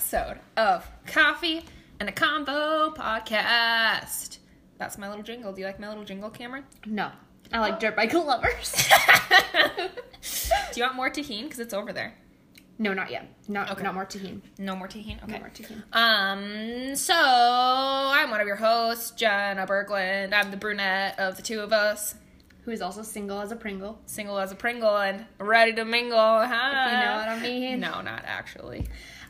episode of Coffee and a Combo podcast. That's my little jingle. Do you like my little jingle, Cameron? No. I like dirt bike lovers. Do you want more Tajín? Because it's over there. no, not yet. Not Okay. not more Tajín. No more Tajín? Okay. No more Tajín. Um, so I'm one of your hosts, Jenna Berglund. I'm the brunette of the two of us, Who is also single as a Pringle. single as a Pringle and ready to mingle. Huh? If you know what I mean. No, not actually.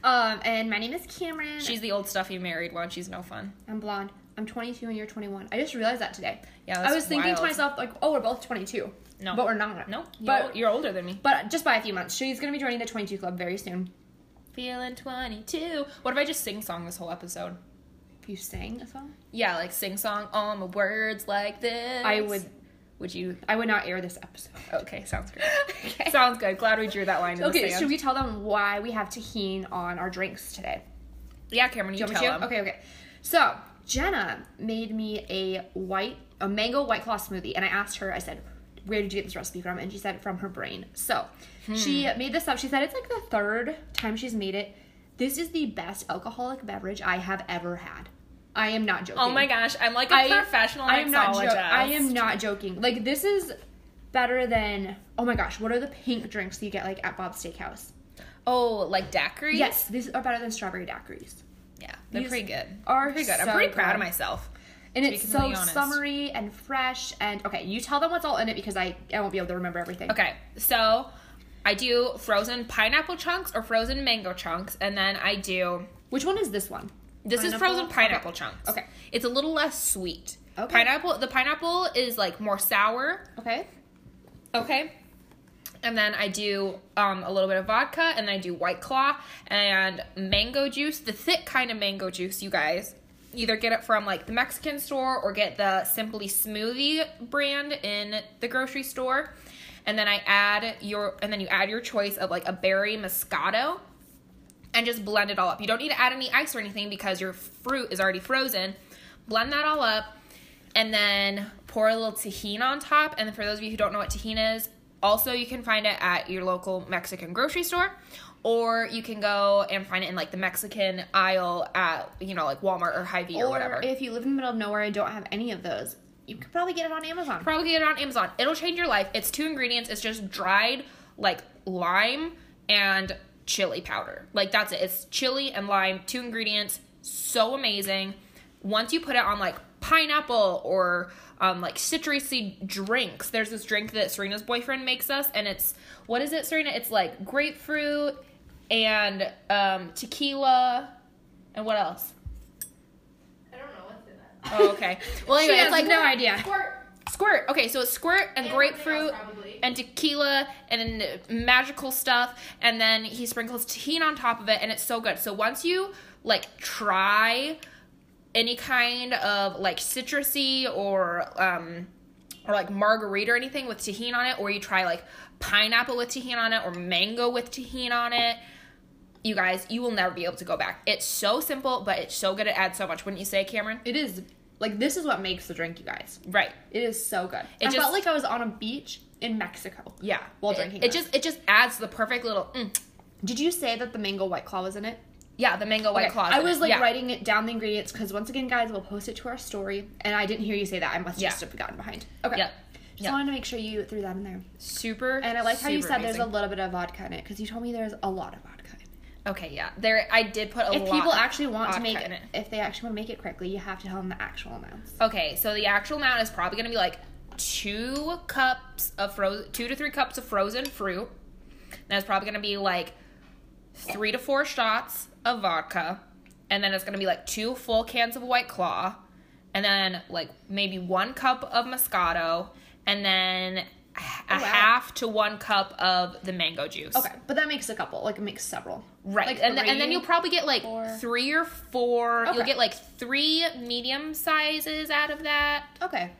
Um, and my name is Cameron. She's the old stuffy married one. She's no fun. I'm blonde. I'm 22 and you're 21. I just realized that today. Yeah, I was thinking to myself like, oh, we're both 22. No. but we're not. No, but you're, you're older than me. but just by a few months. She's gonna be joining the 22 club very soon. Feeling 22. What if I just sing song this whole episode? You sang a song? Yeah, like sing song all my words like this. I would. Would you? I would not air this episode. Okay, sounds good. Okay. Sounds good. Glad we drew that line in the Okay, should we tell them why we have Tajín on our drinks today? Yeah, Cameron, you you tell them. Okay, okay. So Jenna made me a white, a mango white claw smoothie, and I asked her. I said, "Where did you get this recipe from?" And she said, "From her brain." So she Hmm. made this up. She said it's like the third time she's made it. This is the best alcoholic beverage I have ever had. I am not joking. Oh my gosh, I'm like a I- professional I am not. Jo- I am not joking. Like this is better than. Oh my gosh, what are the pink drinks you get like at Bob's Steakhouse? Oh, like daiquiris? Yes, these are better than strawberry daiquiris. Yeah, they're These pretty good. are pretty good. I'm pretty proud of myself. And it's so honest. summery and fresh. And okay, you tell them what's all in it because I, I won't be able to remember everything. Okay, so I do frozen pineapple chunks or frozen mango chunks, and then I do Which one is this one? This is frozen pineapple chunks. Okay. It's a little less sweet. Okay. Pineapple the pineapple is like more sour. Okay. Okay. And then I do um, a little bit of vodka, and then I do white claw and mango juice, the thick kind of mango juice, you guys. Either get it from like the Mexican store or get the Simply Smoothie brand in the grocery store. And then I add your, and then you add your choice of like a berry moscato and just blend it all up. You don't need to add any ice or anything because your fruit is already frozen. Blend that all up and then pour a little Tajín on top. And for those of you who don't know what Tajín is, also you can find it at your local Mexican grocery store or you can go and find it in like the Mexican aisle at, you know, like Walmart or Hy-Vee or, Or whatever. if you live in the middle of nowhere and don't have any of those, you could probably get it on Amazon. Probably get it on Amazon. It'll change your life. It's two ingredients. It's just dried like lime and chili powder. Like that's it. It's chili and lime, two ingredients. So amazing. Once you put it on like pineapple or um, like citrusy drinks, there's this drink that Serena's boyfriend makes us, and it's what is it, Serena? It's like grapefruit and um, tequila and what else? I don't know what's in that. Oh, okay. Well, She anyway, has it's like no idea. Squirt. Squirt. Okay, so it's squirt and, And grapefruit something else, probably. and tequila and magical stuff, and then he sprinkles Tajín on top of it, and it's so good. So once you like try any kind of like citrusy or um or like margarita or anything with Tajín on it, or you try like pineapple with Tajín on it or mango with Tajín on it. You guys, you will never be able to go back. It's so simple, but it's so good. It adds so much. Wouldn't you say, Cameron? It is like this is what makes the drink, you guys. Right. It is so good. It I just- felt like I was on a beach in Mexico. Yeah. While It- drinking It, this. just it just adds the perfect little mm. Did you say that the mango white claw was in it? yeah, the mango white Okay, claw. I was like yeah. writing it down the ingredients because once again, guys, we'll post it to our story, and I didn't hear you say that. I must Yeah. just have gotten behind. Okay. Yep. Just Yep. wanted to make sure you threw that in there. super And I like how you said there's a little bit of vodka in it because you told me there's a lot of vodka. Okay, yeah. There I did put a If lot people actually want to make in it, if they actually want to make it correctly, you have to tell them the actual amounts. Okay, so the actual amount is probably going to be like 2 cups of frozen 2 to 3 cups of frozen fruit. That's probably going to be like 3 to 4 shots of vodka and then it's going to be like 2 full cans of white claw and then like maybe 1 cup of moscato and then a Oh, wow. half to 1 cup of the mango juice. Okay, but that makes a couple. Like it makes several. Right. Like and, then, and then you'll probably get like four. three or four. You'll get like three medium sizes out of that. Okay.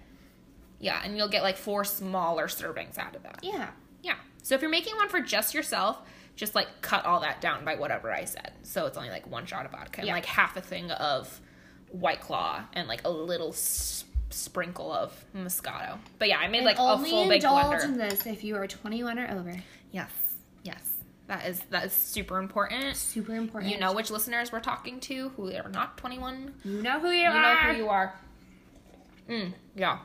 Yeah. And you'll get like four smaller servings out of that. Yeah. Yeah. So if you're making one for just yourself, just like cut all that down by whatever I said. So it's only like one shot of vodka and like half a thing of White Claw and like a little s- sprinkle of Moscato. But yeah, I made like and a full big blender. Only indulge in this if you are 21 or over. Yes. Yes. That is that is super important. Super important. You know which listeners we're talking to who are not 21. You know who you, You are. know who you are. Mm, yeah.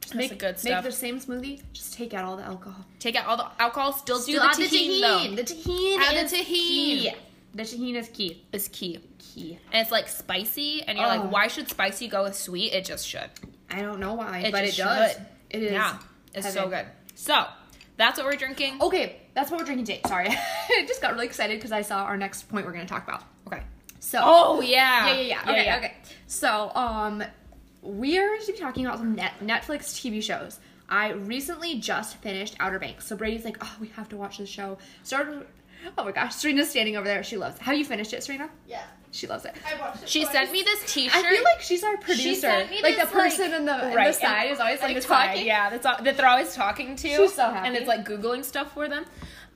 That's make the good Make the same smoothie. Just take out all the alcohol. Take out all the alcohol. Still, do the add Tajín, though. The Tajín. Add the key. The Tajín is key. Is key. Key. And it's like spicy, and you're Oh. like, why should spicy go with sweet? It just should. I don't know why, It but it does. should. It is. Yeah, it's so good. So that's what we're drinking. Okay, that's what we're drinking today. Sorry, I just got really excited because I saw our next point we're going to talk about. Okay. So. Oh yeah. Yeah, yeah, yeah. Okay, okay. So, um, we are going to be talking about some net- Netflix TV shows. I recently just finished Outer Banks, so Brady's like, "Oh, we have to watch this show." Started. Oh my gosh, Serena's standing over there. She loves. It. Have you finished it, Serena? Yeah. She loves it. I watched it. She twice. sent me this T-shirt. I feel like she's our producer. sent me like the this, like- person in the, in right, the side and- is always on like the side, talking. Yeah, that's all, that they're always talking to. She's so happy. and it's like googling stuff for them.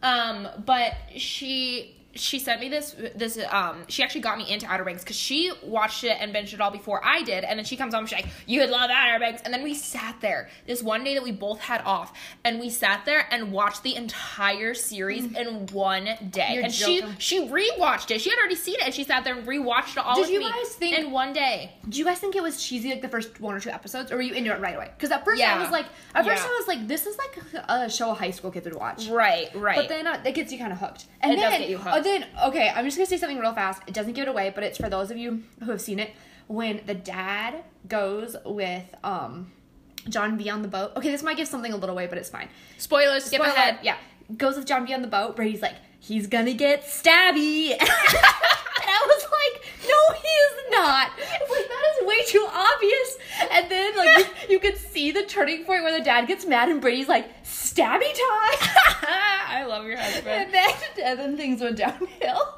Um, but she she sent me this this um she actually got me into Outer Banks because she watched it and binged it all before I did, and then she comes home she's like, "You would love Outer Banks," and then we sat there this one day that we both had off, and we sat there and watched the entire series in one day, Mm. You're and she joking. she rewatched it. She had already seen it, and she sat there and rewatched it all Did you guys think- in one day. Do you guys think it was cheesy like the first one or two episodes, or were you into it right away? Because at first I was like, at first Yeah. I was like, this is like a show a high school kids would watch. Right, right. But then uh, that gets you kind of hooked. And It then, does get you hooked. Then okay, I'm just gonna say something real fast. It doesn't give it away, but it's for those of you who have seen it. When the dad goes with um John B on the boat. Okay, this might give something a little away, but it's fine. Spoilers, skip Spoiler, ahead. Yeah, goes with John B on the boat. Brady's like, he's gonna get stabby. I was like, no, he is not. It's like that is way too obvious. And then like you, you could see the turning point where the dad gets mad and Brady's like, stabby time. I love your husband. and then and then things went downhill.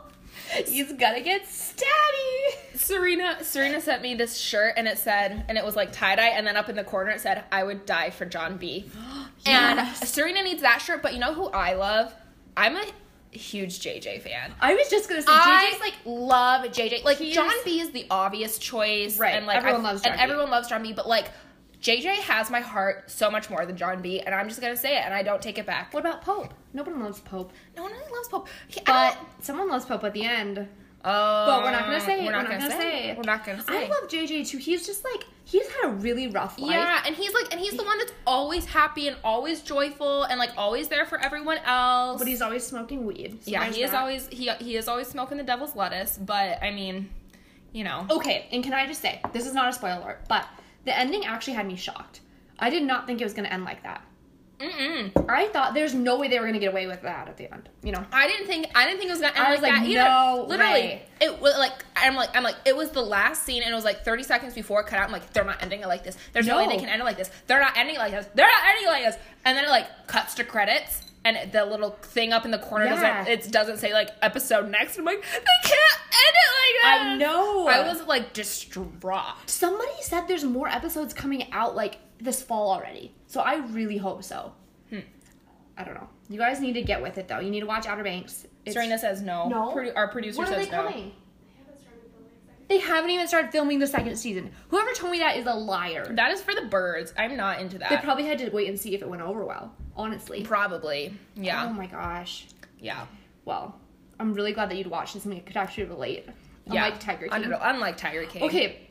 He's gonna get stabby. Serena Serena sent me this shirt and it said and it was like tie dye and then up in the corner it said I would die for John B. And Serena needs that shirt, but you know who I love? I'm a huge JJ fan. I was just gonna say I JJ's like love JJ. Like John B is the obvious choice, Right. And like Everyone I- loves John and B. everyone loves John B. But like JJ has my heart so much more than John B. And I'm just gonna say it, and I don't take it back. what about Pope? Nobody loves Pope. No one really loves Pope, He- But someone loves Pope at the end. Oh, But we're not gonna uh, say it. We're not, gonna, say. it. We're not gonna say. I love JJ too. He's just like he's had a really rough life. Yeah, and he's like, and he's the one that's always happy and always joyful and like always there for everyone else. But he's always smoking weed. So yeah, he is that. always he he is always smoking the devil's lettuce. But I mean, you know, Okay, and can I just say, this is not a spoiler alert, but the ending actually had me shocked. I did not think it was gonna end like that. Mm-mm. I thought there's no way they were gonna get away with that at the end. You know. I didn't think I didn't think it was gonna end I was like, like, that either. no Literally, way. it was like I'm like I'm like it was the last scene and it was like 30 seconds before it cut out. I'm like they're not ending it like this. There's no, way they can end it like this. They're not ending it like this. They're not ending it like this. And then it like cuts to credits. And the little thing up in the corner Yeah. doesn't it doesn't say like episode next. I'm like they can't end it like that. I know. I was like distraught. Somebody said there's more episodes coming out like this fall already. So I really hope so. Hmm. I don't know. You guys need to get with it though. You need to watch Outer Banks. It's- Serena says no. No? Produ- our producer When says they no. coming? They haven't started filming second. They haven't even started filming the second season. Whoever told me that is a liar. That is for the birds. I'm not into that. They probably had to wait and see if it went over well. Honestly. Probably. Yeah. Oh my gosh. yeah. Well, I'm really glad that you'd watch this and we could actually relate. Yeah. Unlike Tiger King. Unreal- Unlike Tiger King. Okay.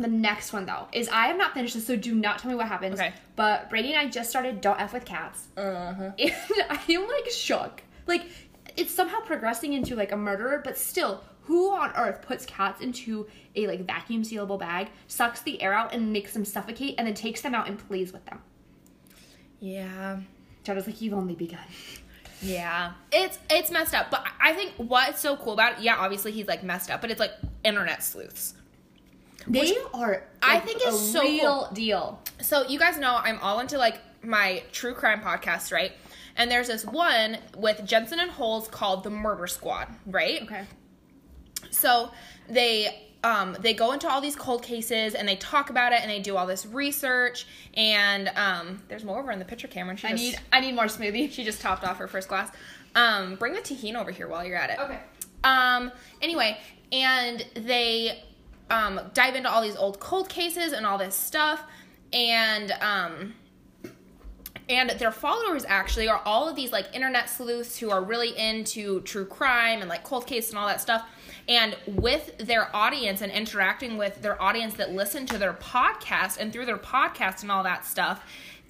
The next one though is I have not finished this, so do not tell me what happens. Okay. But Brady and I just started Don't F with Cats. Uh-huh. And I am like shook. Like it's somehow progressing into like a murderer, but still, who on earth puts cats into a like vacuum sealable bag, sucks the air out and makes them suffocate, and then takes them out and plays with them? Yeah. Chad like, you've only begun. Yeah. It's it's messed up. But I think what's so cool about it, yeah, obviously he's like messed up, but it's like internet sleuths. They are. I think it's a so real deal. So you guys know I'm all into like my true crime podcast, right? And there's this one with Jensen and Holes called The Murder Squad, right? Okay. So they um they go into all these cold cases and they talk about it and they do all this research and um there's more over in the picture camera. She I just, need I need more smoothie. she just topped off her first glass. Um, bring the Tajín over here while you're at it. Okay. Um, anyway, and they um, dive into all these old cold cases and all this stuff, and um, and their followers actually are all of these like internet sleuths who are really into true crime and like cold case and all that stuff. And with their audience and interacting with their audience that listen to their podcast and through their podcast and all that stuff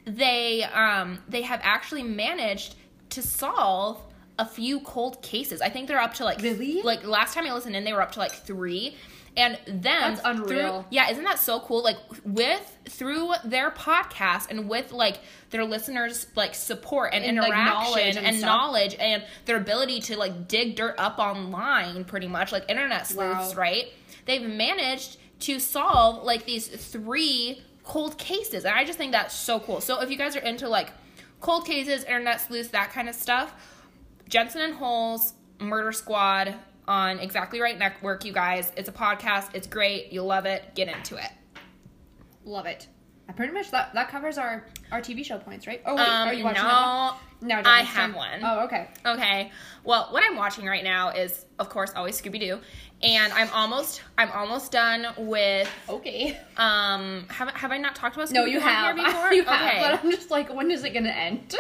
they um they have actually managed to solve a few cold cases. I think they're up to like Really? like last time i listened in they were up to like three and then That's unreal. through- yeah, isn't that so cool? Like with through their podcast and with like their listeners like support and, And, like, knowledge interaction and and, knowledge and their ability to like dig dirt up online pretty much like internet sleuths, Wow. right? They've managed to solve like these three cold cases. And I just think that's so cool. So if you guys are into like cold cases, internet sleuths, that kind of stuff, Jensen and Holes Murder Squad on Exactly Right Network, you guys. It's a podcast. It's great. You'll love it. Get into it. Love it. I pretty much that that covers our our TV show points, right? Oh wait, Um, are you watching no. No, I have one. Oh, okay. Okay. Well, what I'm watching right now is, of course, always Scooby Doo, and I'm almost, I'm almost done with. Okay. Um, have have I not talked about Scooby No, you have. here before? you okay. have. But I'm just like, when is it gonna end?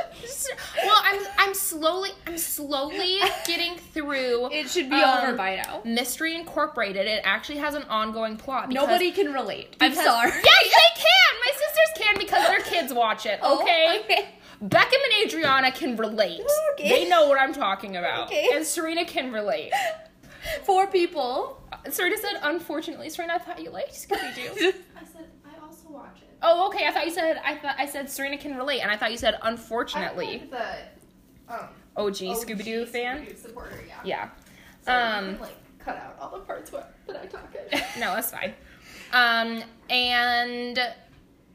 well, I'm I'm slowly I'm slowly getting through. It should be um, over by now. Mystery Incorporated. It actually has an ongoing plot. because- Nobody can relate. I'm sorry. Yes, they can. My sisters can because their kids watch it. Oh, Okay. okay. Beckham and Adriana can relate. Okay. They know what I'm talking about. Okay. And Serena can relate. Four people. Serena said, unfortunately, Serena, I thought you liked Scooby Doo. I said I also watch it. oh, okay. I thought you said I thought I said Serena can relate, and I thought you said unfortunately. the um, OG Scooby Doo fan. Supporter, yeah. Yeah. So Um, can, like cut out all the parts where, that I talk in. no, that's fine. Um, and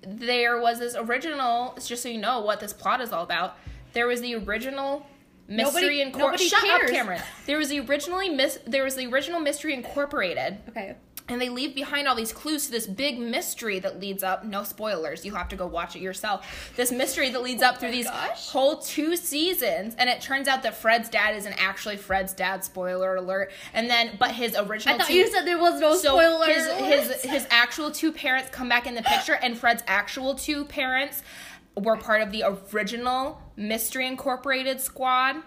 there was this original. Just so you know what this plot is all about. There was the original mystery nobody Shut cares. up, Cameron. There was the originally mis- There was the original Mystery Incorporated, Okay. And they leave behind all these clues to this big mystery that leads up. No spoilers. You have to go watch it yourself. This mystery that leads oh up through these gosh. whole two seasons, and it turns out that Fred's dad isn't actually Fred's dad. Spoiler alert. And then, but his original. I thought two- you said there was no so spoiler. his his his actual two parents come back in the picture, and Fred's actual two parents were part of the original Mystery Incorporated squad.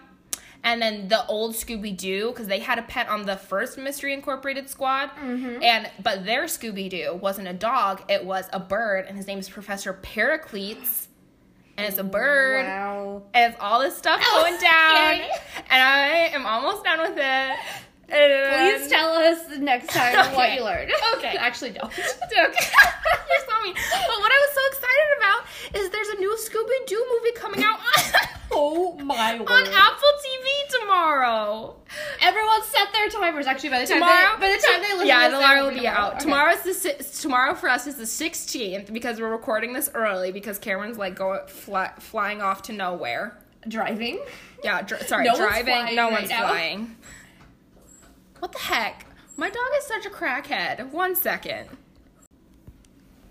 And then the old Scooby Doo, because they had a pet on the first Mystery Incorporated squad, Mm-hmm. and but their Scooby Doo wasn't a dog; it was a bird, and his name is Professor Pericles, and it's a bird, Wow. and it's all this stuff going down, and I am almost done with it. And- Please tell us the next time what you learned. Okay. Actually, don't. Okay. You're so mean. But what I was so excited about is there's a new Scooby Doo movie coming out Oh my word. on Apple TV tomorrow. Everyone set their timers. Actually, by the time Tomorrow, they, by the time they listen, yeah, to this, tomorrow it'll will be out. Okay. Tomorrow's the si- tomorrow for us is the 16th because we're recording this early because Cameron's like going fly, flying off to nowhere. driving. Yeah, dr- sorry, No driving. flying no right one's now. flying. What the heck? My dog is such a crackhead. One second.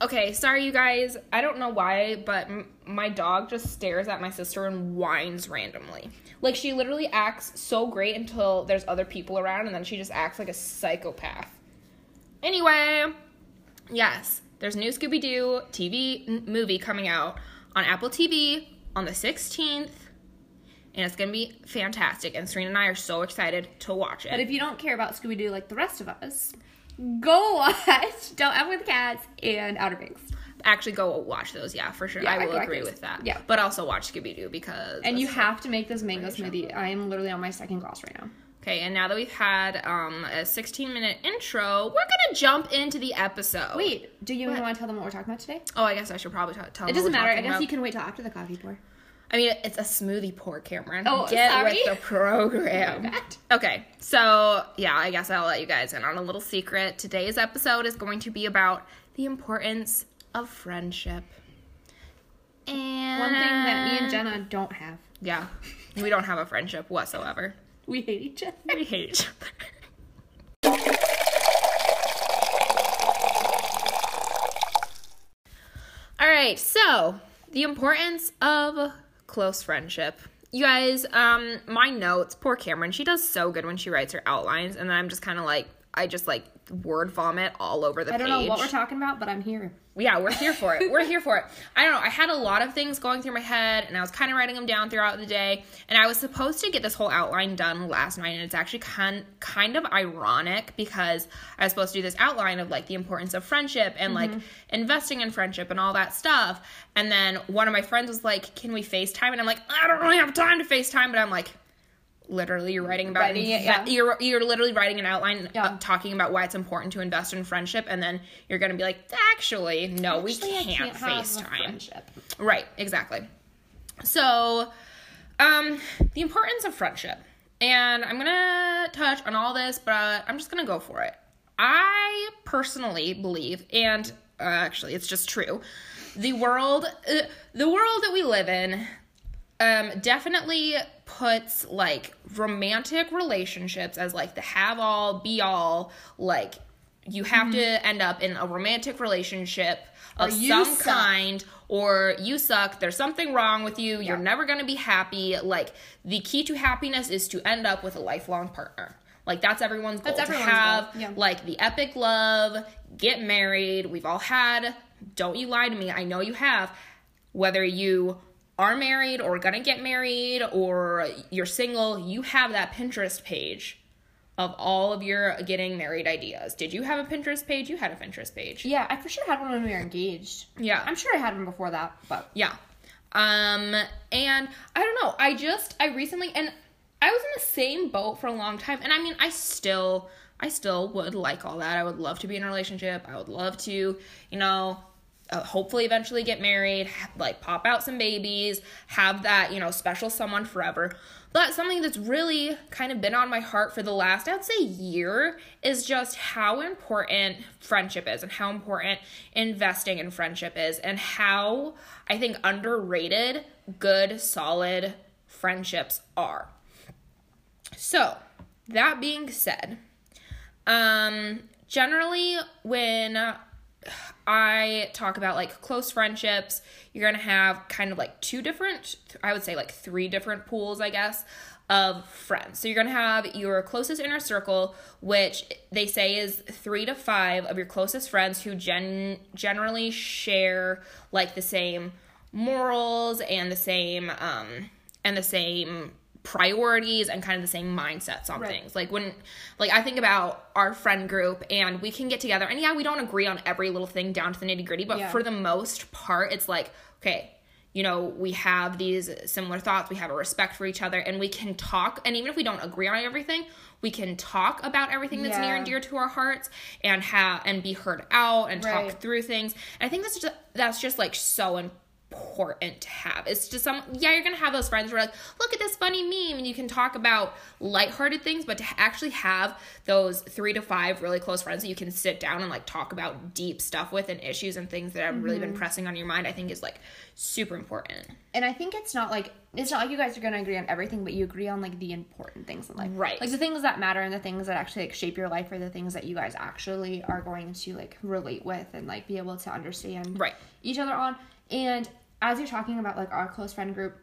Okay, sorry you guys. I don't know why, but m- my dog just stares at my sister and whines randomly. Like she literally acts so great until there's other people around, and then she just acts like a psychopath. Anyway, yes, there's new Scooby Doo TV n- movie coming out on Apple TV on the 16th, and it's gonna be fantastic. And Serena and I are so excited to watch it. But if you don't care about Scooby Doo like the rest of us, go watch Don't F with Cats and Outer Banks. Actually, go watch those. Yeah, for sure. Yeah, I I will like agree those. with that. Yeah. but also watch Scooby Doo because And you have to make this mango smoothie. I am literally on my second glass right now. Okay, and now that we've had um, a 16 minute intro, we're gonna jump into the episode. Wait, do you want to tell them what we're talking about today? Oh, I guess I should probably t- tell. It them doesn't what we're matter. I guess about. you can wait till after the coffee pour. I mean, it's a smoothie pour, Cameron. Oh, Get sorry. with the program. Okay, so yeah, I guess I'll let you guys in on a little secret. Today's episode is going to be about the importance of friendship. And One thing that me and Jenna don't have. yeah, we don't have a friendship whatsoever. We hate each other. We hate each other. All right, so the importance of close friendship. You guys, um, my notes, poor Cameron, she does so good when she writes her outlines, and then I'm just kind of like, I just like word vomit all over the page. I don't page. know what we're talking about, but I'm here. yeah, we're here for it. We're here for it. I don't know. I had a lot of things going through my head, and I was kind of writing them down throughout the day. And I was supposed to get this whole outline done last night, and it's actually kind kind of ironic because I was supposed to do this outline of like the importance of friendship and like mm-hmm. investing in friendship and all that stuff. And then one of my friends was like, "Can we FaceTime?" And I'm like, "I don't really have time to FaceTime," but I'm like. Literally, you're writing about Writing it, yeah. you're you're literally writing an outline Yeah. uh, talking about why it's important to invest in friendship, and then you're gonna be like, actually, no, we Actually, I can't, a FaceTime. Right, exactly. So, um, the importance of friendship. And I'm gonna touch on all this, but I'm just gonna go for it. I personally believe, and uh, actually, it's just true, the world, uh, the world that we live in, um, definitely puts like romantic relationships as like the have all, be all, like you have to end up in a romantic relationship of Mm-hmm. some suck. kind or you suck there's something wrong with you you're never going to be happy like the key to happiness is to end up with a lifelong partner like that's everyone's goal That's to have yeah. like the epic love get married we've all had don't you lie to me i know you have whether you are married or gonna get married or you're single you have that pinterest page of all of your getting married ideas did you have a pinterest page you had a pinterest page Yeah, I for sure had one when we were engaged. yeah I'm sure I had one before that, but yeah. Um and I don't know, I just I recently and I was in the same boat for a long time and I mean I still I still would like all that. I would love to be in a relationship. I would love to, you know, uh, hopefully eventually get married, like pop out some babies, have that, you know, special someone forever. But something that's really kind of been on my heart for the last, I'd say, year is just how important friendship is and how important investing in friendship is and how I think underrated good, solid friendships are. So, that being said, um, generally when I talk about like close friendships, you're gonna have kind of like two different, I would say like three different pools, I guess, of friends. So you're gonna have your closest inner circle, which they say is three to five of your closest friends who gen- generally share like the same morals and the same um and the same priorities and kind of the same mindsets on Right. things. Like when like I think about our friend group and we can get together and yeah, we don't agree on every little thing down to the nitty-gritty, but Yeah. for the most part it's like, okay, you know, we have these similar thoughts, we have a respect for each other and we can talk and even if we don't agree on everything, we can talk about everything that's near and dear to our hearts and have and be heard out and Right. talk through things. And I think that's just that's just like so important to have. It's just some yeah, you're gonna have those friends who are like, look at this funny meme, and you can talk about lighthearted things, but to actually have those three to five really close friends that you can sit down and like talk about deep stuff with and issues and things that have really been Mm-hmm. pressing on your mind, I think is like super important. and I think it's not like it's not like you guys are gonna agree on everything, but you agree on like the important things in life, Right. Like the things that matter and the things that actually like shape your life, are the things that you guys actually are going to like relate with and like be able to understand Right. each other on. And as you're talking about like our close friend group,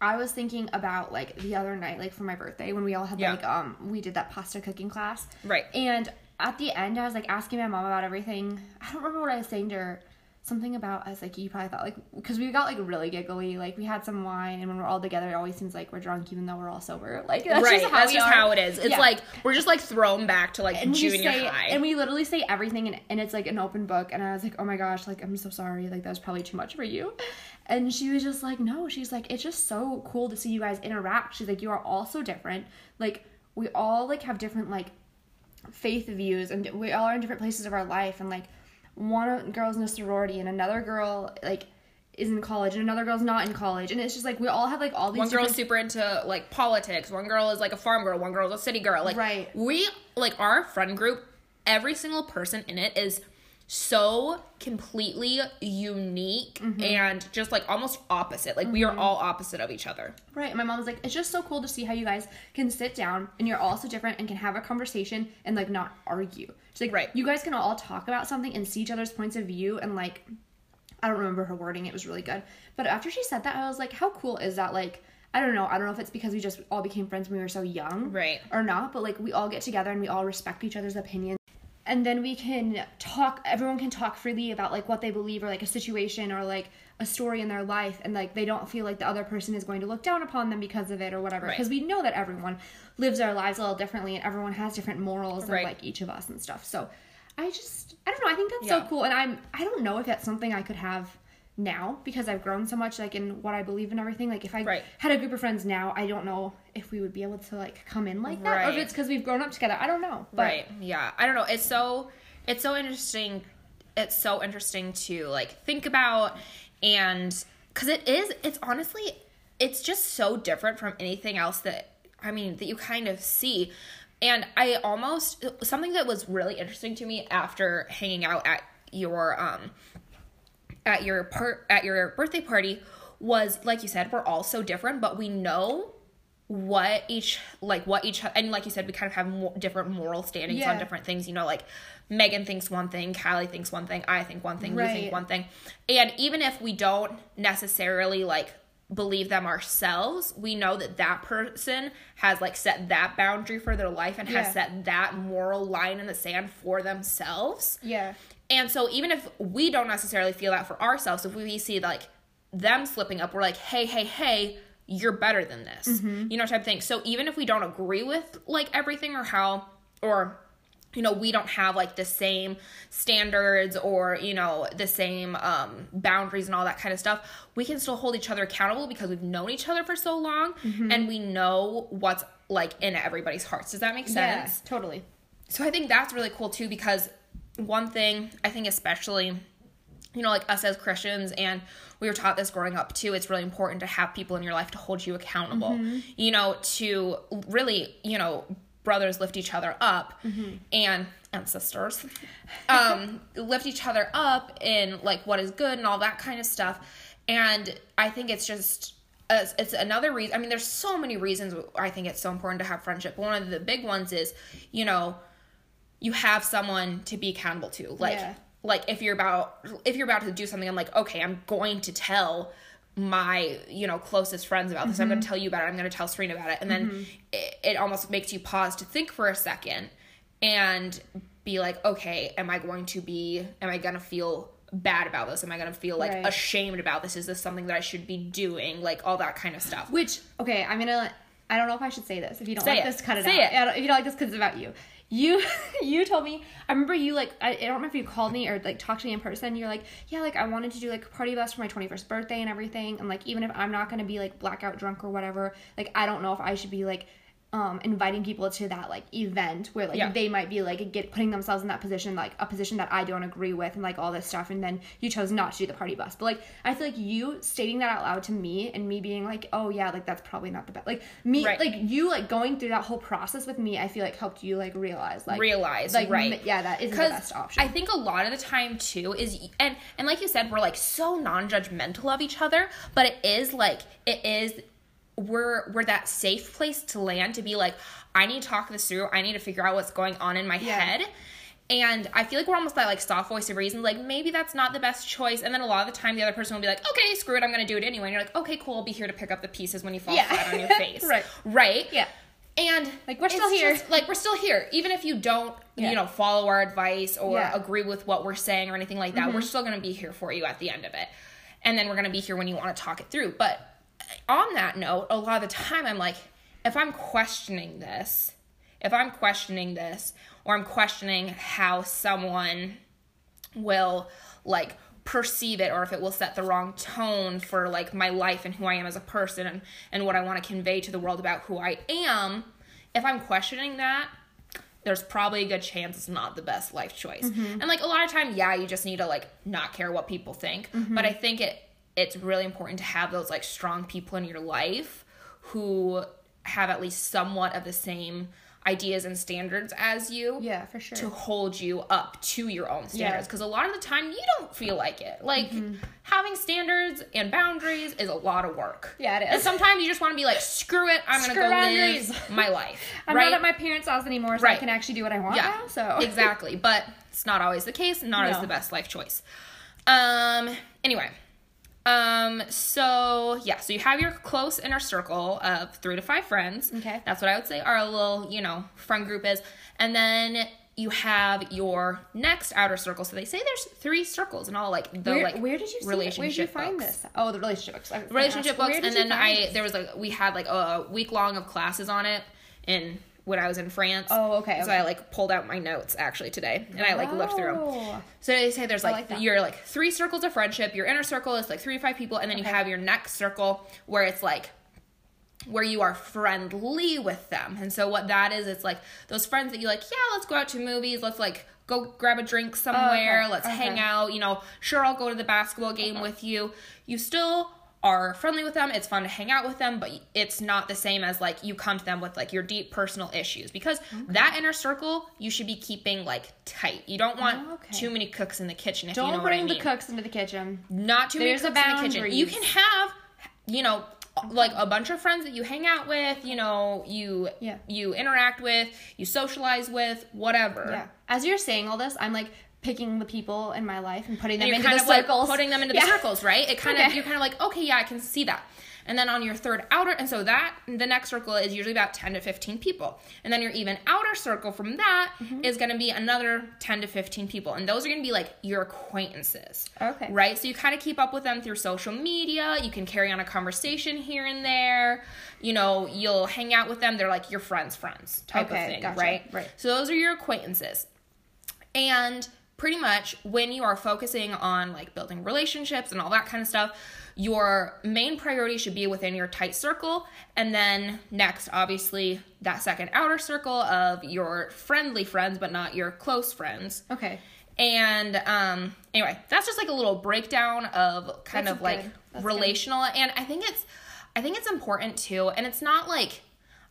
I was thinking about like the other night, like for my birthday, when we all had Yeah. like um we did that pasta cooking class, Right. And at the end, I was like asking my mom about everything. I don't remember what I was saying to her. Something about us like you probably thought like because we got like really giggly, like we had some wine, and when we're all together, it always seems like we're drunk even though we're all sober. Like that's right. just how that's just are. how it is. It's Yeah. like we're just like thrown back to like and junior say, high. and we literally say everything, and, and it's like an open book. And I was like, oh my gosh, like I'm so sorry, like that was probably too much for you. And she was just like, no, she's like, it's just so cool to see you guys interact. She's like, you are all so different. Like we all like have different like faith views, and we all are in different places of our life. And like one girl's in a sorority, and another girl like is in college, and another girl's not in college. And it's just like we all have like all these one girl's super into like politics one girl is like a farm girl one girl's a city girl like Right. we like our friend group every single person in it is so completely unique Mm-hmm. and just like almost opposite like we are all opposite of each other Right. And my mom was like, it's just so cool to see how you guys can sit down and you're all so different and can have a conversation and like not argue. She's like, Right. you guys can all talk about something and see each other's points of view and like, I don't remember her wording. It was really good. But after she said that, I was like, how cool is that? Like, I don't know. I don't know if it's because we just all became friends when we were so young. Right. Or not, but like we all get together and we all respect each other's opinions. And then we can talk everyone can talk freely about like what they believe or like a situation or like a story in their life and like they don't feel like the other person is going to look down upon them because of it or whatever Right. because we know that everyone lives their lives a little differently and everyone has different morals than Right. like each of us and stuff so i just i don't know i think that's Yeah. so cool and i'm i don't know if that's something i could have now because i've grown so much like in what i believe and everything. Like if i Right. had a group of friends now i don't know if we would be able to like come in like that. Or if it's because we've grown up together i don't know but right. Yeah. I don't know. It's so it's so interesting it's so interesting to like think about and because it is it's honestly it's just so different from anything else that i mean that you kind of see. And i almost something that was really interesting to me after hanging out at your um at your part at your birthday party was like you said we're all so different but we know what each like what each and like you said we kind of have more, different moral standings on different things you know like megan thinks one thing callie thinks one thing i think one thing you think one thing. And even if we don't necessarily like believe them ourselves we know that that person has like set that boundary for their life and Yeah. has set that moral line in the sand for themselves. Yeah and so even if we don't necessarily feel that for ourselves, if we see like them slipping up, we're like, hey, hey, hey, you're better than this. You know, type of thing. So even if we don't agree with like everything or how or you know, we don't have like the same standards or, you know, the same um boundaries and all that kind of stuff, we can still hold each other accountable because we've known each other for so long and we know what's like in everybody's hearts. Does that make sense? yeah totally So I think that's really cool too because one thing I think especially you know like us as Christians and we were taught this growing up too it's really important to have people in your life to hold you accountable. You know to really, you know, brothers lift each other up and and sisters um lift each other up in like what is good and all that kind of stuff. And I think it's just it's, it's another reason. I mean, there's so many reasons I think it's so important to have friendship. But one of the big ones is, you know, you have someone to be accountable to. Like, Yeah. like if you're about if you're about to do something, I'm like, okay, I'm going to tell my you know closest friends about this. I'm going to mm-hmm. tell you about it. I'm going to tell Serena about it, and then mm-hmm. it, it almost makes you pause to think for a second and be like, okay, am I going to be? Am I going to feel? bad about this am i going to feel like Right. ashamed about this is this something that i should be doing like all that kind of stuff Which okay, I'm gonna. I don't know if I should say this. If you don't Say like it. this, cut it Say out. it. If you don't like this, because it's about you. You you told me. I remember you like. I, I don't remember if you called me or like talked to me in person. You're like, yeah, like I wanted to do like a party bus for my 21st birthday and everything. And like even if I'm not gonna be like blackout drunk or whatever, like I don't know if I should be like um inviting people to that like event where like Yeah. they might be like get putting themselves in that position like a position that I don't agree with and like all this stuff and then you chose not to do the party bus but like I feel like you stating that out loud to me and me being like oh yeah like that's probably not the best like me Right. like you like going through that whole process with me I feel like helped you like realize like realize like right m- yeah that isn't the best option I think a lot of the time too is and and like you said, we're like so non-judgmental of each other, but it is like it is we're we're that safe place to land to be like, I need to talk this through. I need to figure out what's going on in my Yeah. head. And I feel like we're almost that like soft voice of reason, like maybe that's not the best choice. And then a lot of the time, the other person will be like, "Okay, screw it, I'm gonna do it anyway." And you're like, "Okay, cool, I'll be here to pick up the pieces when you fall Yeah. flat on your face." Right. right, Yeah. And Like, we're still here. just- like we're still here, even if you don't, Yeah. you know, follow our advice or. Mm-hmm. agree with what we're saying or anything like that. We're still going to be here for you at the end of it, and then we're going to be here when you want to talk it through. But on that note, a lot of the time, I'm like, if I'm questioning this, if I'm questioning this, or I'm questioning how someone will like perceive it or if it will set the wrong tone for like my life and who I am as a person and, and what I want to convey to the world about who I am, if I'm questioning that, there's probably a good chance it's not the best life choice. Mm-hmm. And like a lot of time, yeah, you just need to like not care what people think. But mm-hmm. I think it it's really important to have those like strong people in your life who have at least somewhat of the same ideas and standards as you yeah for sure. to hold you up to your own standards. Yeah. because a lot of the time you don't feel like it. Like having standards and boundaries is a lot of work. Yeah, it is. and sometimes you just want to be like screw it i'm gonna go boundaries. live my life I'm right? not at my parents' house anymore so I can actually do what I want yeah. now so. Exactly. But it's not always the case not always the best life choice. Um anyway um so yeah so you have your close inner circle of three to five friends Okay. that's what i would say our little you know friend group is and then you have your next outer circle. So they say there's three circles and all like the where, like where did you see relationship Where did you find books. this? Oh, the relationship books. I was gonna relationship ask, books and then I this? there was like we had like a week long of classes on it in when I was in France. Oh, okay, So okay. I like pulled out my notes actually today and I like looked through them. So they say there's like, like your like three circles of friendship. Your inner circle is like three to five people, and then you have your next circle where it's like where you are friendly with them. And so what that is, it's like those friends that you like, yeah, let's go out to movies, let's like go grab a drink somewhere, okay, let's hang out, you know, sure I'll go to the basketball game with you. You still are friendly with them. It's fun to hang out with them, but it's not the same as like you come to them with like your deep personal issues because mm-hmm. that inner circle you should be keeping like tight. You don't want Oh, okay. too many cooks in the kitchen if Don't you know bring what I mean the cooks into the kitchen. not too There's many cooks in the kitchen. You can have, you know, like a bunch of friends that you hang out with, you know, you Yeah. you interact with, you socialize with, whatever. Yeah. As you're saying all this, I'm like picking the people in my life and putting them And into kind the of like circles. putting them into Yeah. the circles, right? It kind of you're kind of like, okay, yeah, I can see that. And then on your third outer, and so that the next circle is usually about 10 to 15 people. And then your even outer circle from that is Mm-hmm. going to be another 10 to 15 people. And those are going to be like your acquaintances. Okay. Right? So you kind of keep up with them through social media. You can carry on a conversation here and there. You know, you'll hang out with them. They're like your friends' friends type Okay, of thing, gotcha. right? Right. So those are your acquaintances. And pretty much when you are focusing on like building relationships and all that kind of stuff, your main priority should be within your tight circle. And then next, obviously, that second outer circle of your friendly friends, but not your close friends. Okay. And um anyway, that's just like a little breakdown of kind That's of like. That's good. relational and I think it's I think it's important too and it's not like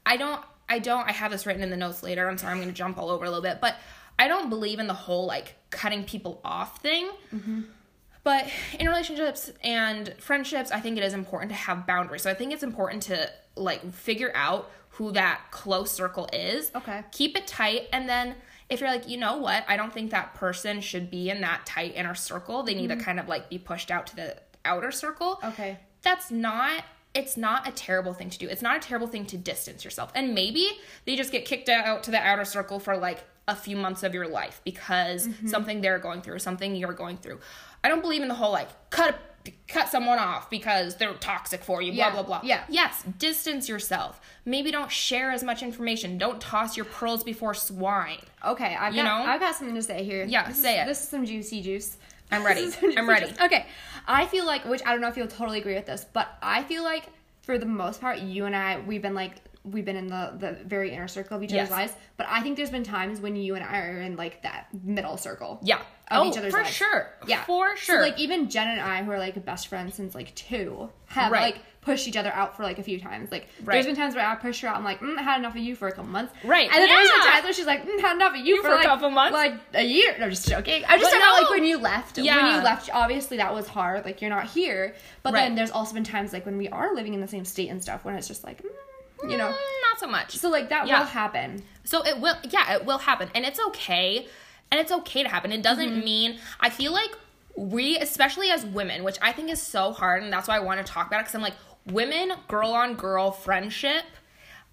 I don't I don't I have this written in the notes later. I'm sorry I'm going to jump all over a little bit, but I don't believe in the whole like cutting people off thing. Mm-hmm. But in relationships and friendships, I think it is important to have boundaries. So I think it's important to like figure out who that close circle is. Okay. Keep it tight and then if you're like, you know what, I don't think that person should be in that tight inner circle. They need to kind of like be pushed out to the outer circle. Mm-hmm. Okay. That's not it's not a terrible thing to do. It's not a terrible thing to distance yourself. And maybe they just get kicked out to the outer circle for like a few months of your life because Mm-hmm. something they're going through, something you're going through. I don't believe in the whole like cut cut someone off because they're toxic for you, blah Yeah, blah blah. yeah. Yes, distance yourself. Maybe don't share as much information. Don't toss your pearls before swine. Okay. I've You got know? I've got something to say here. Yeah, This say is, it. This is some juicy juice. I'm ready. This is some I'm ready. Okay. I feel like which I don't know if you'll totally agree with this, but I feel like for the most part, you and I we've been like we've been in the the very inner circle of each Yes. other's lives. But I think there's been times when you and I are in like that middle circle. Yeah. Of oh, each other's for lives. sure. Yeah. For So sure. like even Jen and I, who are like best friends since like two, have Right. like pushed each other out for like a few times. Like Right. there's been times where I pushed her out. I'm like, mm, I had enough of you for a couple months. Right. And then there's been times where she's like, mm, had enough of you, for a like, couple months. like a year. No, I'm just joking. I'm just But talking about like when you left. Yeah. When you left, obviously that was hard. Like you're not here. But Right. then there's also been times like when we are living in the same state and stuff when it's just like, mm, you know. Mm, not so much. So like that Yeah. will happen. So it will, yeah, it will happen, and it's okay, and it's okay to happen. It doesn't Mm-hmm. mean I feel like we, especially as women, which I think is so hard, and that's why I want to talk about it because I'm like, women, girl on girl friendship.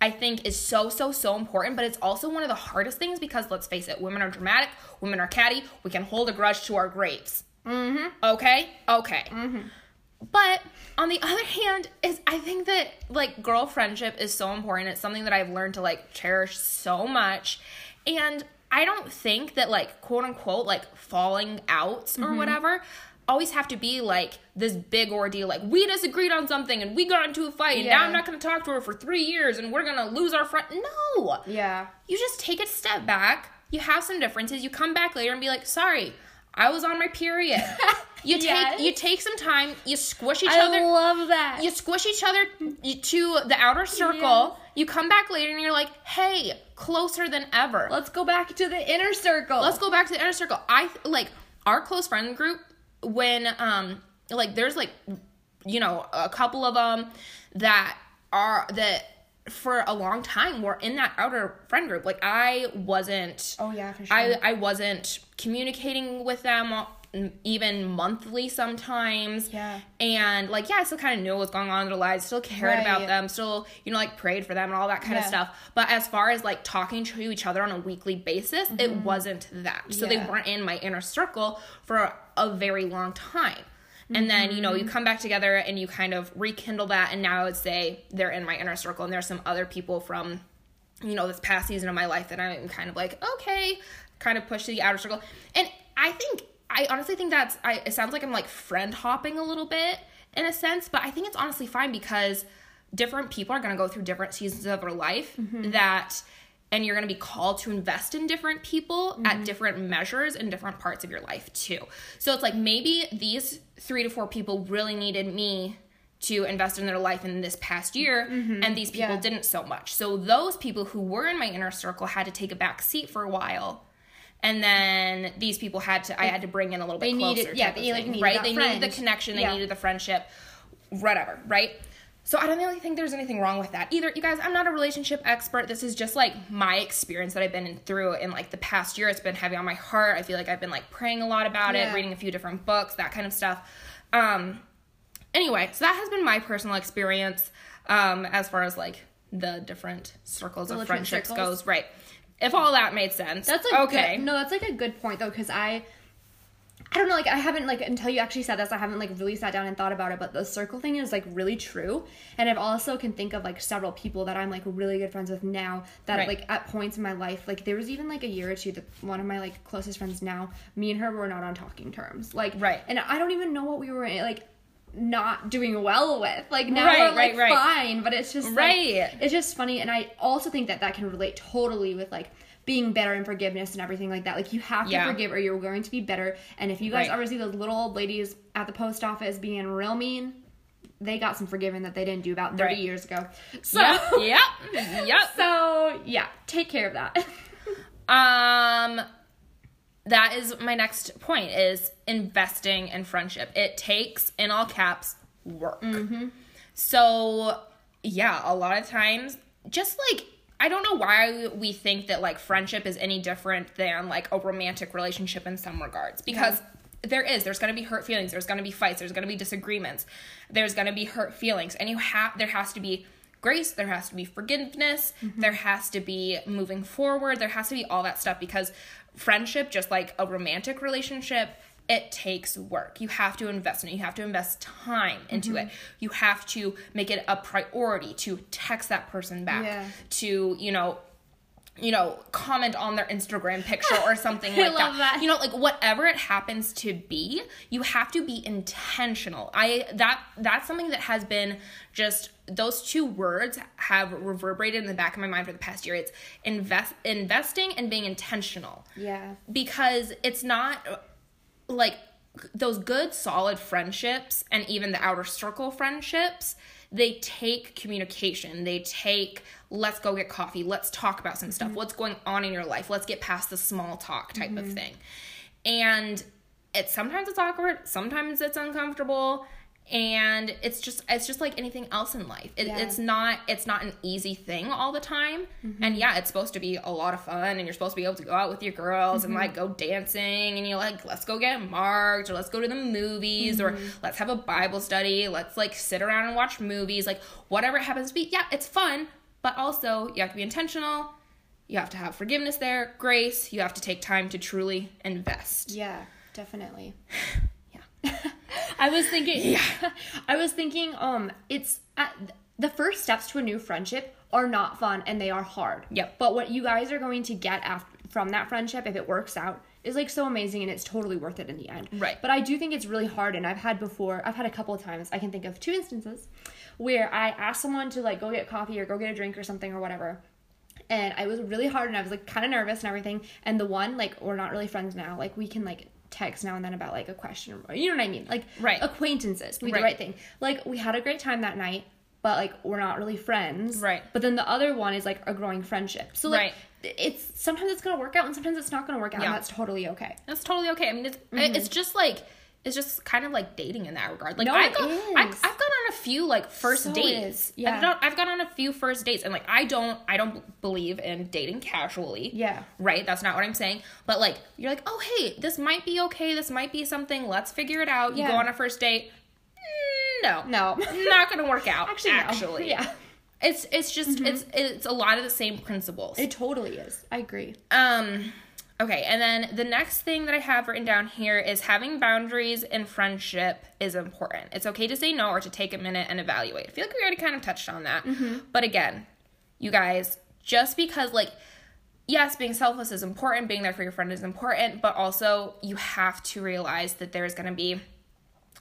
I think is so so so important, but it's also one of the hardest things because let's face it, women are dramatic, women are catty, we can hold a grudge to our graves. Mm-hmm. Okay, okay. But on the other hand, is I think that like girl friendship is so important. It's something that I've learned to like cherish so much. And I don't think that like quote unquote like falling outs or whatever always have to be like this big ordeal like we disagreed on something and we got into a fight and now I'm not going to talk to her for 3 years and we're going to lose our friend. No. Yeah. You just take a step back, you have some differences, you come back later and be like, "Sorry, I was on my period." You take Yes. you take some time, you squish each I other i love that. you squish each other to the outer circle. You come back later and you're like, "Hey, closer than ever." Let's go back to the inner circle. Let's go back to the inner circle. I like our close friend group when um like there's like you know a couple of them that are that for a long time were in that outer friend group. Like I wasn't Oh, yeah, for sure. I I wasn't communicating with them even monthly sometimes. Yeah. And like, yeah, I still kind of knew what was going on in their lives, still cared about them, still, you know, like prayed for them and all that kind of stuff. But as far as like talking to each other on a weekly basis, it wasn't that. So they Mm-hmm. Weren't in my inner circle for a very long time. And then, you Mm-hmm. know, you come back together and you kind of rekindle that. And now I would say they're in my inner circle. And there's some other people from, you know, this past season of my life that I'm kind of like, okay, kind of push to the outer circle. And I think, I honestly think that's, I, it sounds like I'm like friend hopping a little bit in a sense, but I think it's honestly fine because different people are going to go through different seasons of their life mm-hmm. that, and you're going to be called to invest in different people at mm-hmm. different measures in different parts of your life too. So it's like maybe these three to four people really needed me to invest in their life in this past year mm-hmm. and these people Yeah. didn't so much. So those people who were in my inner circle had to take a back seat for a while. And then these people had to I had to bring in a little bit They closer. needed- yeah, they, like, needed right? They needed the connection, they Yeah. needed the friendship, whatever, right? So I don't really think there's anything wrong with that either. You guys, I'm not a relationship expert. This is just like my experience that I've been through in like the past year. It's been heavy on my heart. I feel like I've been like praying a lot about Yeah. it, reading a few different books, that kind of stuff. Um anyway, so that has been my personal experience um as far as like the different circles The of different friendships circles. goes, right. If all that made sense. That's like okay. Good, no, that's like a good point though, because I, I don't know, like I haven't like until you actually said this, I haven't like really sat down and thought about it. But the circle thing is like really true, and I've also can think of like several people that I'm like really good friends with now that Right. like at points in my life, like there was even like a year or two that one of my like closest friends now, me and her were not on talking terms, like Right. and I don't even know what we were like not doing well with like now Right, we're like right, right. fine but it's just like, it's just funny and i also think that that can relate totally with like being better in forgiveness and everything like that like you have to Yeah. forgive or you're going to be better and if you guys Right. ever see those little old ladies at the post office being real mean they got some forgiving that they didn't do about 30 Right. years ago so Yep. Yep. Yep. so yeah take care of that Um that is my next point is investing in friendship. It takes in all caps work. Mm-hmm. So, yeah, a lot of times just like I don't know why we think that like friendship is any different than like a romantic relationship in some regards because there is there's going to be hurt feelings, there's going to be fights, there's going to be disagreements. There's going to be hurt feelings and you have there has to be grace, there has to be forgiveness, mm-hmm. there has to be moving forward, there has to be all that stuff because friendship just like a romantic relationship it takes work. You have to invest in it. You have to invest time into mm-hmm. it. You have to make it a priority to text that person back, Yeah. to, you know, you know, comment on their Instagram picture or something I like love that. You know, like whatever it happens to be, you have to be intentional. I that that's something that has been just those two words have reverberated in the back of my mind for the past year. It's invest investing and being intentional yeah because it's not like those good solid friendships and even the outer circle friendships they take communication. They take let's go get coffee. Let's talk about some stuff. Mm-hmm. What's going on in your life? Let's get past the small talk type of mm-hmm. thing. And it's sometimes it's awkward. Sometimes it's uncomfortable and it's just it's just like anything else in life. It, Yeah. it's not it's not an easy thing all the time. And mm-hmm. yeah it's supposed to be a lot of fun and you're supposed to be able to go out with your girls and like mm-hmm. go dancing and you're like let's go get marked or let's go to the movies or mm-hmm. let's have a bible study let's like sit around and watch movies like whatever it happens to be. Yeah it's fun but also you have to be intentional. You have to have forgiveness there grace. You have to take time to truly invest. Yeah, definitely. I was thinking Yeah. I was thinking um it's uh, the first steps to a new friendship are not fun and they are hard. Yep. But what you guys are going to get after from that friendship if it works out is like so amazing and it's totally worth it in the end. Right. But I do think it's really hard and I've had before I've had a couple of times I can think of two instances where I asked someone to like go get coffee or go get a drink or something or whatever and I was really hard and I was like kind of nervous and everything. And the one, like, we're not really friends now. Like, we can like text now and then about like a question or you know what I mean? Like, Right. acquaintances, we Right. the right thing. Like, we had a great time that night, but like, we're not really friends. Right. But then the other one is like a growing friendship. So like, Right. it's sometimes it's gonna work out and sometimes it's not gonna work out. Yeah. And that's totally okay. That's totally okay. I mean, it's mm-hmm. it's just like it's just kind of like dating in that regard. Like No, gone, is. I've, I've gone on a few like first So dates. is, yeah. I've done, I've gone on a few first dates, and like I don't I don't believe in dating casually. Yeah. Right. That's not what I'm saying. But like you're like, oh hey, this might be okay. This might be something. Let's figure it out. Yeah. You go on a first date. Mm, No. No. Not gonna work out. Actually, no. actually. Yeah. It's it's just it's it's a lot of the same principles. It totally is. I agree. Um, okay, and then the next thing that I have written down here is having boundaries in friendship is important. It's okay to say no or to take a minute and evaluate. I feel like we already kind of touched on that. Mm-hmm. But again, you guys, just because, like, yes, being selfless is important, being there for your friend is important, but also you have to realize that there's gonna be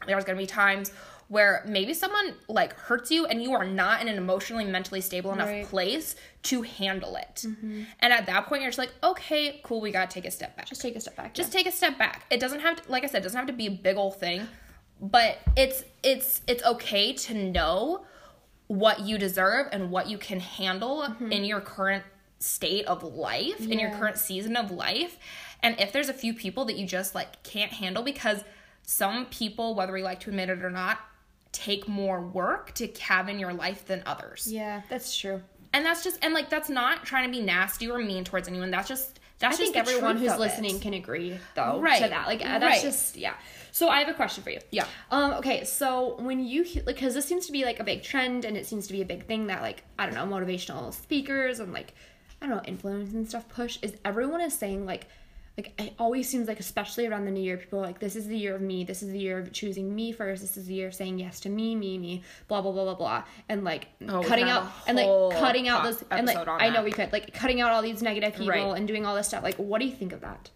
there's going to be times where maybe someone like hurts you and you are not in an emotionally mentally stable enough Right. place to handle it. Mm-hmm. And at that point you're just like okay cool we got to take a step back. Just take a step back. just take a step back. It doesn't have to like i said it doesn't have to be a big old thing but it's it's it's okay to know what you deserve and what you can handle mm-hmm. in your current state of life in your current season of life. And if there's a few people that you just like can't handle because some people whether we like to admit it or not take more work to have in your life than others yeah, that's true. and that's just and like that's not trying to be nasty or mean towards anyone that's just that's I just think everyone who's of it. listening can agree, though, Right. to that. Like, uh, that's Right. just yeah. So I have a question for you. Yeah. Um. Okay. So when you like, because this seems to be like a big trend, and it seems to be a big thing that like I don't know, motivational speakers and like I don't know, influencers and stuff push is everyone is saying like. Like it always seems like, especially around the new year, people are like, "This is the year of me. This is the year of choosing me first. This is the year of saying yes to me, me, me." Blah blah blah blah blah, and like Oh, cutting out and like cutting out those and like I know we could like cutting out all these negative people Right. and doing all this stuff. Like, what do you think of that?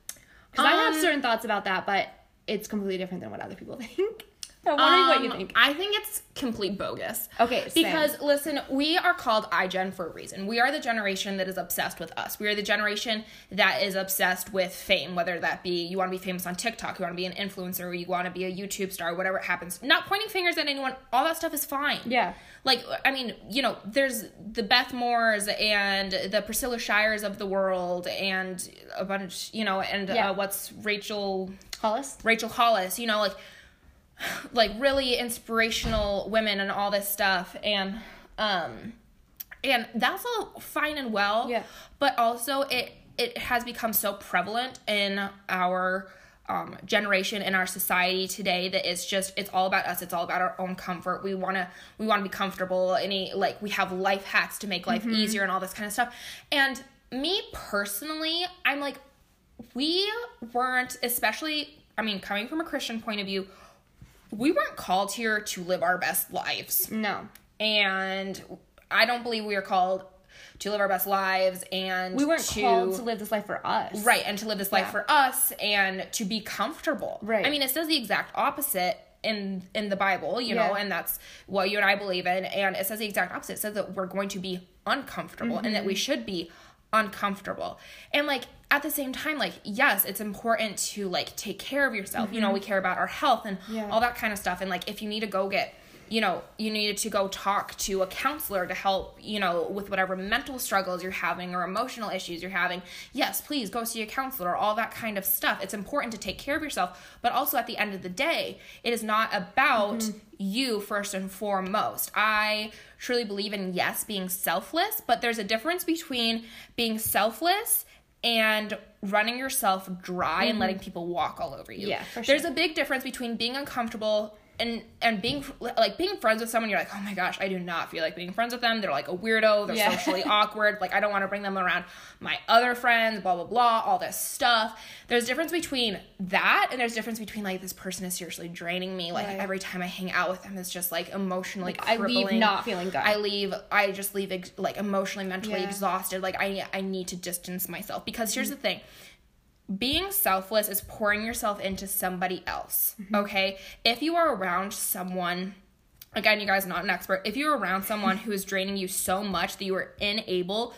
Because I have Um, certain thoughts about that, but it's completely different than what other people think. I'm wondering what you Um, think. I think it's complete bogus. Okay, same. Because listen, we are called iGen for a reason. We are the generation that is obsessed with us. We are the generation that is obsessed with fame, whether that be you want to be famous on TikTok, you want to be an influencer, you want to be a YouTube star, whatever it happens. Not pointing fingers at anyone, all that stuff is fine. Yeah. Like, I mean, you know, there's the Beth Moores and the Priscilla Shirers of the world and a bunch, you know, and Yeah. uh, what's Rachel Hollis? Rachel Hollis, you know, like like really inspirational women and all this stuff. And um and that's all fine and well. Yeah. But also it it has become so prevalent in our um, generation in our society today that it's just it's all about us. It's all about our own comfort. We want to we want to be comfortable. Any like we have life hacks to make life easier and all this kind of stuff. And me personally i'm like we weren't especially i mean coming from a christian point of view we weren't called here to live our best lives No. and i don't believe we are called to live our best lives and We weren't to, called to live this life for us. right and to live this life for us and to be comfortable Right. i mean it says the exact opposite in in the bible you know and that's what you and i believe in and it says the exact opposite it says that we're going to be uncomfortable and that Mm-hmm. we should be uncomfortable and like at the same time like yes it's important to like take care of yourself. You know we care about our health and Mm-hmm. Yeah. all that kind of stuff. And like if you need to go get you know you needed to go talk to a counselor to help you know with whatever mental struggles you're having or emotional issues you're having yes please go see a counselor all that kind of stuff. It's important to take care of yourself. But also at the end of the day it is not about you first and foremost. I truly believe in yes being selfless but there's a difference between being selfless and running yourself dry and mm-hmm. letting people walk all over you Yeah, for sure. there's a big difference between being uncomfortable and and being like being friends with someone you're like oh my gosh i do not feel like being friends with them they're like a weirdo they're Yeah. socially awkward like i don't want to bring them around my other friends blah blah blah all this stuff there's a difference between that and there's a difference between like this person is seriously draining me like Right. every time i hang out with them it's just like emotionally Like, I leave not feeling good. i leave i just leave ex- like emotionally mentally Yeah. exhausted like i i need to distance myself because here's Mm. the thing being selfless is pouring yourself into somebody else. Mm-hmm. Okay? If you are around someone, again, you guys are not an expert, if you're around someone who is draining you so much that you are unable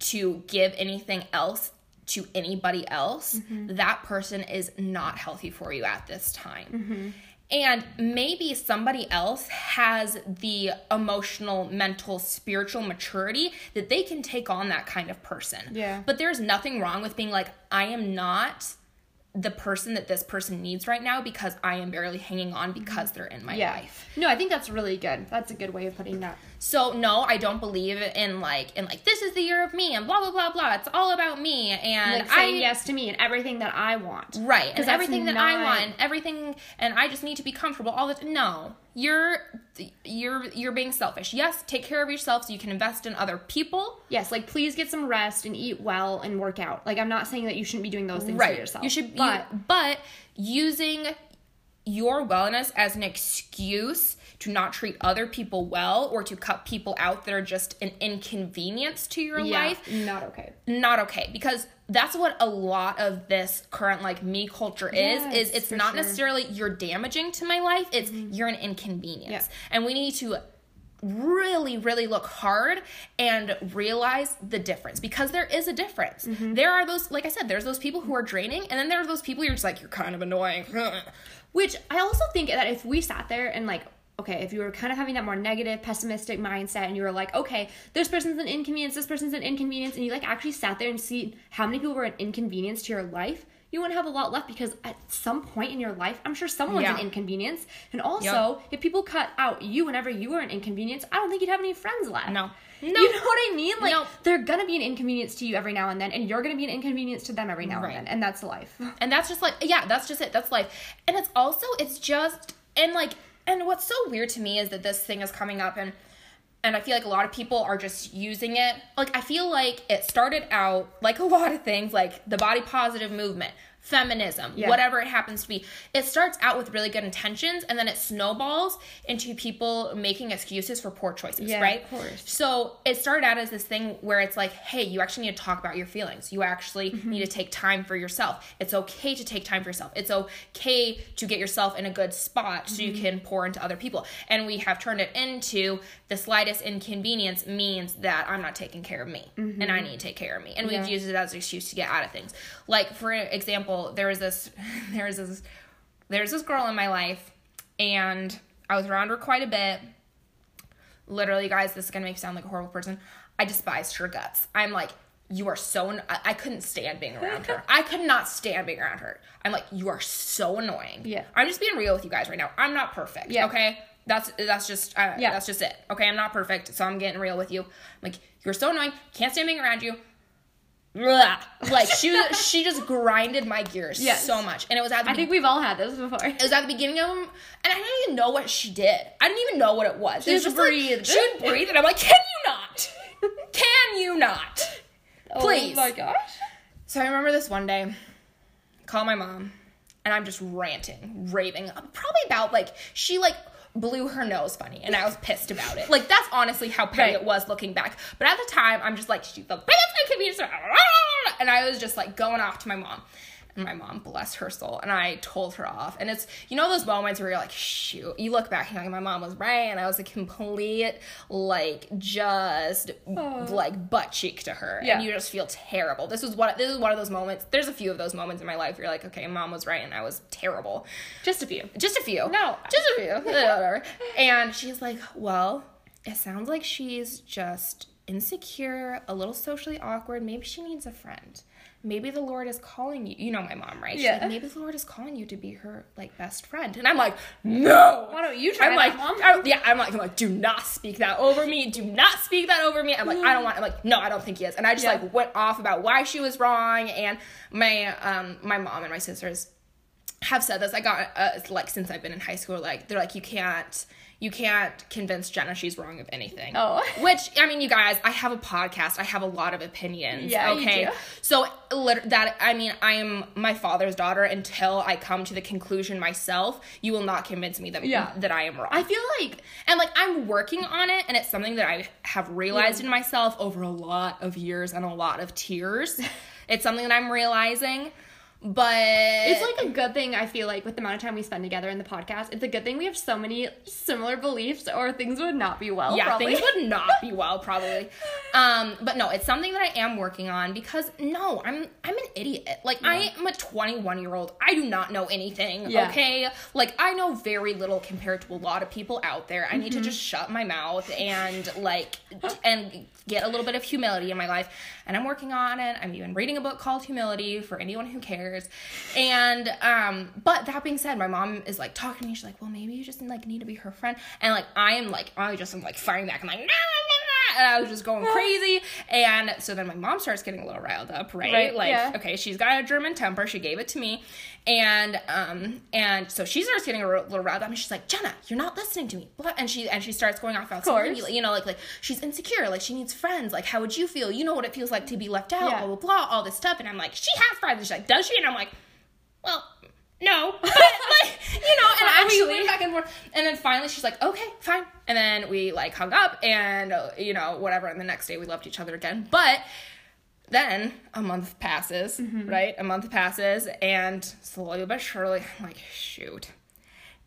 to give anything else to anybody else, Mm-hmm. that person is not healthy for you at this time. And maybe somebody else has the emotional, mental, spiritual maturity that they can take on that kind of person. Yeah. But there's nothing wrong with being like, I am not the person that this person needs right now because I am barely hanging on because they're in my yeah. life. No, I think that's really good. That's a good way of putting that. So no, I don't believe in like in like this is the year of me and blah blah blah blah. It's all about me and Like saying I yes to me and everything that I want. right and that's everything that I want and everything and I just need to be comfortable all the time. No, you're you're you're being selfish. Yes, take care of yourself so you can invest in other people. Yes, like please get some rest and eat well and work out. Like I'm not saying that you shouldn't be doing those things for yourself. You should, but but but using your wellness as an excuse to not treat other people well or to cut people out that are just an inconvenience to your yeah, life not okay. not okay because that's what a lot of this current like me culture is Yes, is it's not sure. Mm-hmm. necessarily you're damaging to my life it's you're an inconvenience Yeah. and we need to really really look hard and realize the difference because there is a difference Mm-hmm. there are those like i said there's those people who are draining and then there are those people you're just like you're kind of annoying Which I also think that if we sat there and like, okay, if you were kind of having that more negative, pessimistic mindset and you were like, okay, this person's an inconvenience, this person's an inconvenience, and you like actually sat there and see how many people were an inconvenience to your life, you wouldn't have a lot left because at some point in your life, I'm sure someone's Yeah. an inconvenience. And also, if people cut out you whenever you were an inconvenience, I don't think you'd have any friends left. No. You know what I mean? Like, No. they're gonna be an inconvenience to you every now and then, and you're gonna be an inconvenience to them every now Right. and then, and that's life. and that's just like yeah that's just it that's life and it's also it's just and like and what's so weird to me is that this thing is coming up and and i feel like a lot of people are just using it. Like i feel like it started out like a lot of things like the body positive movement feminism Yeah. whatever it happens to be it starts out with really good intentions and then it snowballs into people making excuses for poor choices Yeah, right of course. so it started out as this thing where it's like, hey, you actually need to talk about your feelings. You actually Mm-hmm. need to take time for yourself. It's okay to take time for yourself. It's okay to get yourself in a good spot so Mm-hmm. you can pour into other people. And we have turned it into the slightest inconvenience means that I'm not taking care of me and I need to take care of me. And we've Mm-hmm. Used it as an excuse to get out of things. Like for example, there was this there was this there's this girl in my life and I was around her quite a bit. Literally guys this is gonna make me sound like a horrible person. I despised her guts. I'm like you are so an- I, I couldn't stand being around her. I could not stand being around her. I'm like you are so annoying. Yeah. i'm just being real with you guys right now. I'm not perfect Yeah. okay? That's that's just uh, Yeah. that's just it okay? I'm not perfect so i'm getting real with you. I'm like you're so annoying. Can't stand being around you. Like she she just grinded my gears Yes. so much and it was at the I think we've all had this before. it was at the beginning of them, and I didn't even know what she did. I didn't even know what it was. It was Just just breathe. Like, she would breathe, and I'm like, "Can you not? Can you not?" Oh Please. Oh my gosh. So I remember this one day, call my mom, and I'm just ranting, raving, probably about like she like blew her nose funny, and I was pissed about it. Like that's honestly how petty Right. it was looking back. But at the time, I'm just like, she's the biggest inconvenience, and I was just like going off to my mom. And my mom, bless her soul, and I told her off. And it's you know those moments where you're like, shoot, you look back and you're like, my mom was right, and I was a complete like just like butt cheek to her, Yeah. and you just feel terrible. This was one. This is one of those moments. There's a few of those moments in my life. Where you're like, okay, mom was right, and I was terrible. Just a few. Just a few. No. just a few. Whatever. And she's like, well, it sounds like she's just insecure, a little socially awkward. Maybe she needs a friend. Maybe the Lord is calling you. You know my mom, right? She's Yeah. like, maybe the Lord is calling you to be her like best friend. And I'm like, no. Why don't you try I'm like, Mom? I- yeah, I'm like, I'm like, do not speak that over me. Do not speak that over me. I'm like, I don't want. I'm like, no, I don't think he is. And I just Yeah. like went off about why she was wrong. And my um my mom and my sisters have said this. I got uh, like since I've been in high school, like they're like you can't you can't convince Jenna she's wrong of anything. Oh. which I mean, you guys, I have a podcast. I have a lot of opinions. Yeah, you okay. do. So that I mean, I am my father's daughter until I come to the conclusion myself. You will not convince me that Yeah. that I am wrong. I feel like and like I'm working on it, and it's something that I have realized in myself over a lot of years and a lot of tears. it's something that I'm realizing, but it's like a good thing I feel like with the amount of time we spend together in the podcast. It's a good thing we have so many similar beliefs or things would not be well. yeah, probably. things would not be well probably. Um, but no, it's something that I am working on because no, I'm I'm an idiot. Like I am a 21 year old. I do not know anything. Yeah. Okay, like I know very little compared to a lot of people out there. I need to just shut my mouth and like and get a little bit of humility in my life. And I'm working on it. I'm even reading a book called Humility for anyone who cares. And um, but that being said, my mom is like talking to me. She's like, "Well, maybe you just like need to be her friend." And like I am like I just am like firing back. I'm like, "No, no, no." And I was just going crazy. And so then my mom starts getting a little riled up, right? Right, like, yeah. okay, she's got a German temper. She gave it to me, and um, and so she starts getting a little riled up. And she's like, Jenna, you're not listening to me. Blah. And she and she starts going off about something, you know, like like she's insecure, like she needs friends. Like, how would you feel? You know what it feels like to be left out. Yeah. Blah blah blah. All this stuff. And I'm like, she has friends. And she's like, does she? And I'm like, well. No, but like you know, and I we went back and forth, and then finally she's like, "Okay, fine," and then we like hung up, and uh, you know, whatever. And the next day we loved each other again, but then a month passes, right? A month passes, and slowly but surely, I'm like, shoot.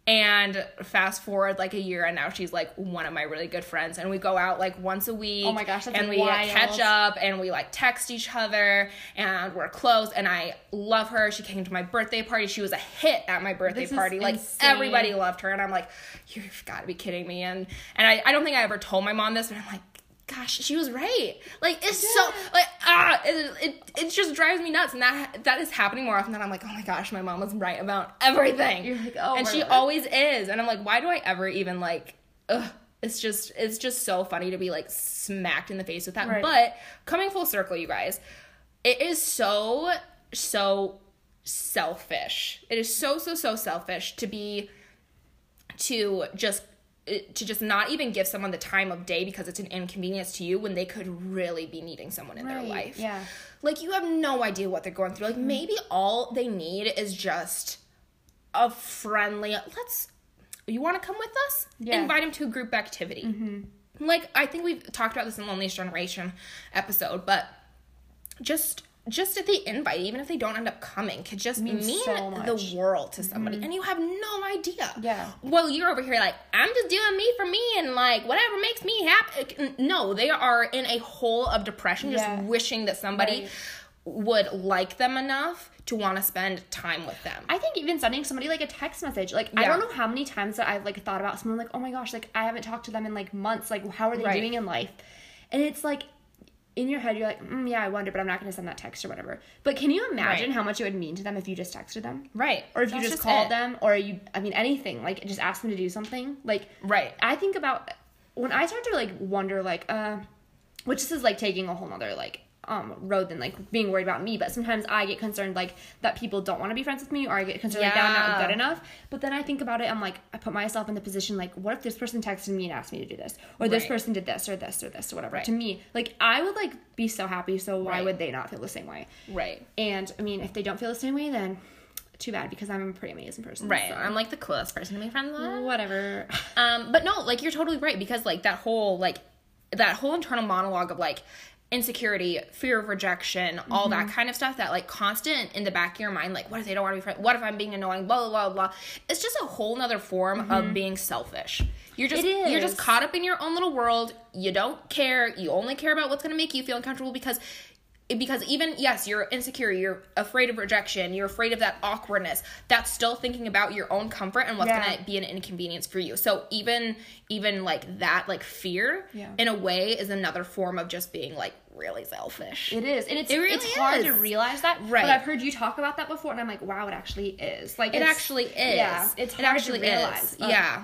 And fast forward like a year, and now she's like one of my really good friends, and we go out like once a week. Oh my gosh, that's and we wild. catch up, and we like text each other, and we're close. And I love her. She came to my birthday party. She was a hit at my birthday This is party. Like insane. everybody loved her, and I'm like, you've got to be kidding me. And and I, I don't think I ever told my mom this, but I'm like, gosh, she was right. Like it's so like ah, it, it it just drives me nuts, and that that is happening more often than I'm like, oh my gosh, my mom was right about everything. You're like, oh, and she always is, and I'm like, why do I ever even like? Ugh. It's just it's just so funny to be like smacked in the face with that. Right. But coming full circle, you guys, it is so so selfish. It is so so so selfish to be to just to just not even give someone the time of day because it's an inconvenience to you when they could really be needing someone in their life. yeah. Mm-hmm. Like you have no idea what they're going through. Like maybe all they need is just a friendly let's you want to come with us? Yeah. Mm-hmm. Invite them to a group activity. Like I think we've talked about this in Loneliest Generation episode, but just just at the invite, even if they don't end up coming, could just mean so. Mm-hmm. the world to somebody, and you have no idea. Yeah. Well, you're over here like I'm just doing me for me, and like whatever makes me happy. No, they are in a hole of depression, just Yeah. wishing that somebody Right. would like them enough to want to spend time with them. I think even sending somebody like a text message, like I don't know how many times that I've like thought about someone like, oh my gosh, like I haven't talked to them in like months. Like how are they Right. doing in life? And it's like in your head, you're like, mm, yeah, I wonder, but I'm not going to send that text or whatever. But can you imagine Right. how much it would mean to them if you just texted them? right. Or if you That's just, called it. them, or you, I mean, anything, like just ask them to do something. Like, Right. I think about when I start to like wonder, like, uh, which this is like taking a whole nother like um road than like being worried about me. But sometimes I get concerned like that people don't want to be friends with me, or I get concerned like that I'm not good enough. But then I think about it, I'm like, I put myself in the position like, what if this person texted me and asked me to do this, or this person did this, or this, or this, or whatever. Right. To me, like I would like be so happy. So why Right. would they not feel the same way? Right. And I mean, if they don't feel the same way, then too bad because I'm a pretty amazing person. Right. so- I'm like the coolest person to be friends with. whatever. Um, but no, like you're totally right because like that whole like that whole internal monologue of like insecurity, fear of rejection, all that Mm-hmm. kind of stuff that like constant in the back of your mind, like what if they don't want to be friends? What if I'm being annoying? Blah blah blah blah. It's just a whole nother form of being selfish. You're just Mm-hmm. You're just caught up in your own little world. You don't care. You only care about what's gonna make you feel uncomfortable because because even yes you're insecure you're afraid of rejection you're afraid of that awkwardness that's still thinking about your own comfort and what's Yeah. going to be an inconvenience for you so even even like that like fear Yeah. in a way is another form of just being like really selfish It is, and it's It really it's hard to realize that. Right. But I've heard you talk about that before, and I'm like, wow, it actually is. Like it actually is Yeah, it's it hard actually to realize. is Um, yeah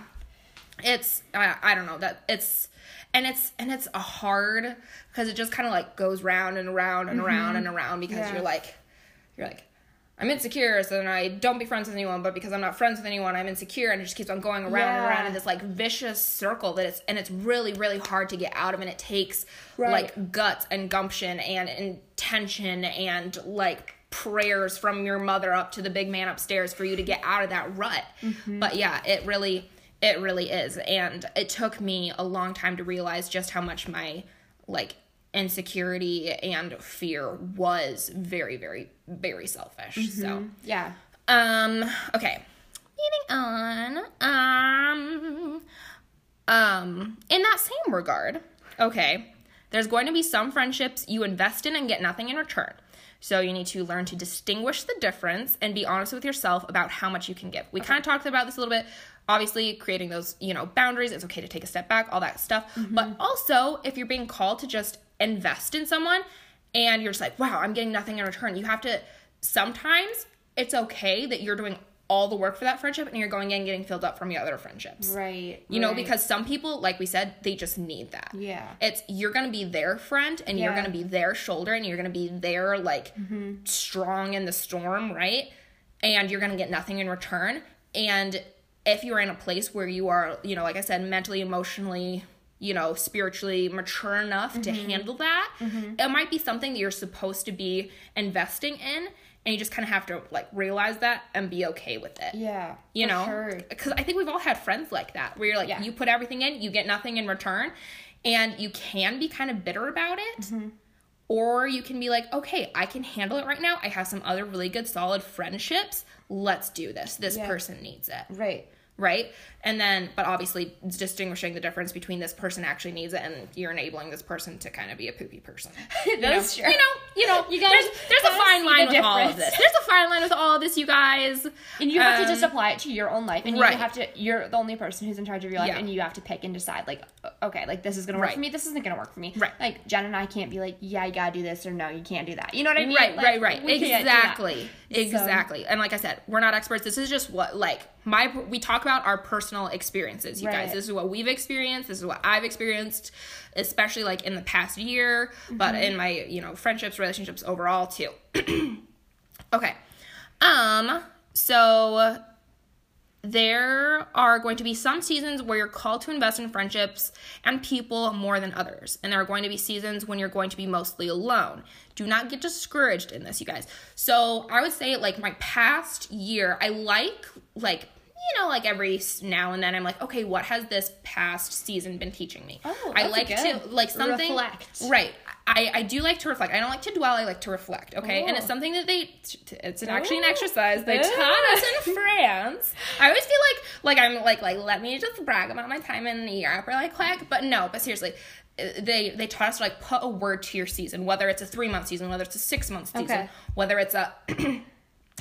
it's I, I don't know that it's and it's and it's a hard because it just kind of like goes round and around and around and around because Mm-hmm. Yeah. you're like you're like I'm insecure, so then I don't be friends with anyone. But because I'm not friends with anyone, I'm insecure, and it just keeps on going around and around in this like vicious circle that it's and it's really really hard to get out of, and it takes Right. like guts and gumption and intention and like prayers from your mother up to the big man upstairs for you to get out of that rut. Mm-hmm. But yeah, it really it really is, and it took me a long time to realize just how much my like insecurity and fear was very very very selfish so yeah. um okay moving on um um in that same regard okay There's going to be some friendships you invest in and get nothing in return. So you need to learn to distinguish the difference and be honest with yourself about how much you can give. We kind of talked about this a little bit. Obviously, creating those, you know, boundaries, it's okay to take a step back, all that stuff. But also, if you're being called to just invest in someone and you're just like, "Wow, I'm getting nothing in return." You have to sometimes it's okay that you're doing all the work for that friendship and you're going in and getting filled up from your other friendships. Right. You know, because some people, like we said, they just need that. Yeah. It's you're gonna be their friend and you're gonna be their shoulder and you're gonna be their like mm-hmm. strong in the storm, right? And you're gonna get nothing in return. And if you're in a place where you are, you know, like I said, mentally, emotionally, you know, spiritually mature enough to handle that, it might be something that you're supposed to be investing in. And you just kind of have to like realize that and be okay with it Yeah. you know sure. because i think we've all had friends like that where you're like Yeah. you put everything in you get nothing in return and you can be kind of bitter about it Mm-hmm. or you can be like okay i can handle it right now i have some other really good solid friendships let's do this this Yeah. person needs it Right. Right and then but obviously distinguishing the difference between this person actually needs it and you're enabling this person to kind of be a poopy person That's you true. know, you know, You gotta- there's, there's a fine line with all of this. There's a fine line with all of this, you guys. And you have to Um, just apply it to your own life, and you right. have to. You're the only person who's in charge of your life, Yeah. and you have to pick and decide. Like, okay, like this is gonna work Right. for me. This isn't gonna work for me. Right. Like Jen and I can't be like, yeah, you gotta do this, or no, you can't do that. You know what I mean? Right, Like, right, right. we can't do that. Exactly. Exactly. And like I said, we're not experts. This is just what like my we talk about our personal experiences, you guys. This is what we've experienced. This is what I've experienced, especially like in the past year, but Mm-hmm. in my, you know, friendships, relationships overall too. okay. Um so there are going to be some seasons where you're called to invest in friendships and people more than others. And there are going to be seasons when you're going to be mostly alone. Do not get discouraged in this, you guys. So I would say, like, my past year, I like, like, you know, like every now and then, I'm like, okay, what has this past season been teaching me? Oh, I like good. to like something Reflect. right. I, I do like to reflect. I don't like to dwell. I like to reflect. Okay, and it's Oh. something that they. It's an, actually an Oh. exercise they taught us in France. I always feel like like I'm like like let me just brag about my time in Europe or like quick, but no. But seriously, uh, they they taught us to like put a word to your season, whether it's a three month season, whether it's a six month season, Okay. whether it's a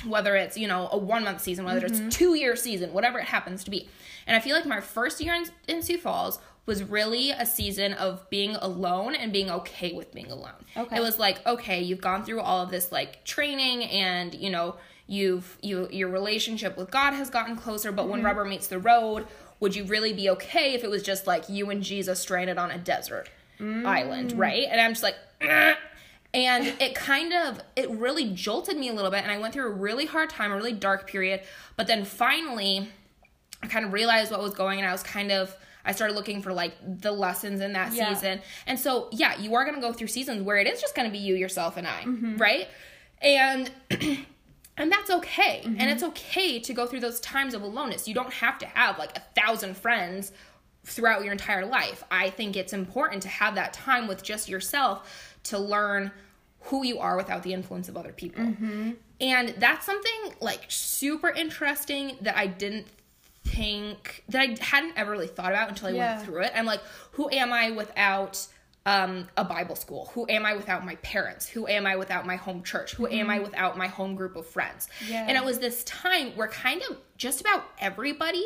whether it's you know a one month season whether Mm-hmm. it's two year season whatever it happens to be and i feel like my first year in, in sioux falls was really a season of being alone and being okay with being alone Okay. it was like okay you've gone through all of this like training and you know you've you your relationship with god has gotten closer but Mm-hmm. when rubber meets the road would you really be okay if it was just like you and jesus stranded on a desert Mm. island right and i'm just like. and it kind of it really jolted me a little bit and i went through a really hard time a really dark period but then finally i kind of realized what was going and i was kind of i started looking for like the lessons in that Yeah. season and so yeah you are going to go through seasons where it is just going to be you yourself and i Mm-hmm. right and and that's okay and Mm-hmm. it's okay to go through those times of aloneness you don't have to have like a thousand friends throughout your entire life i think it's important to have that time with just yourself to learn who you are without the influence of other people mm-hmm. and that's something like super interesting that i didn't think that i hadn't ever really thought about until i Yeah. went through it i'm like who am i without um, a Bible school? Who am I without my parents? Who am I without my home church? Who am I mm-hmm. without my home group of friends? Yeah. And it was this time where kind of just about everybody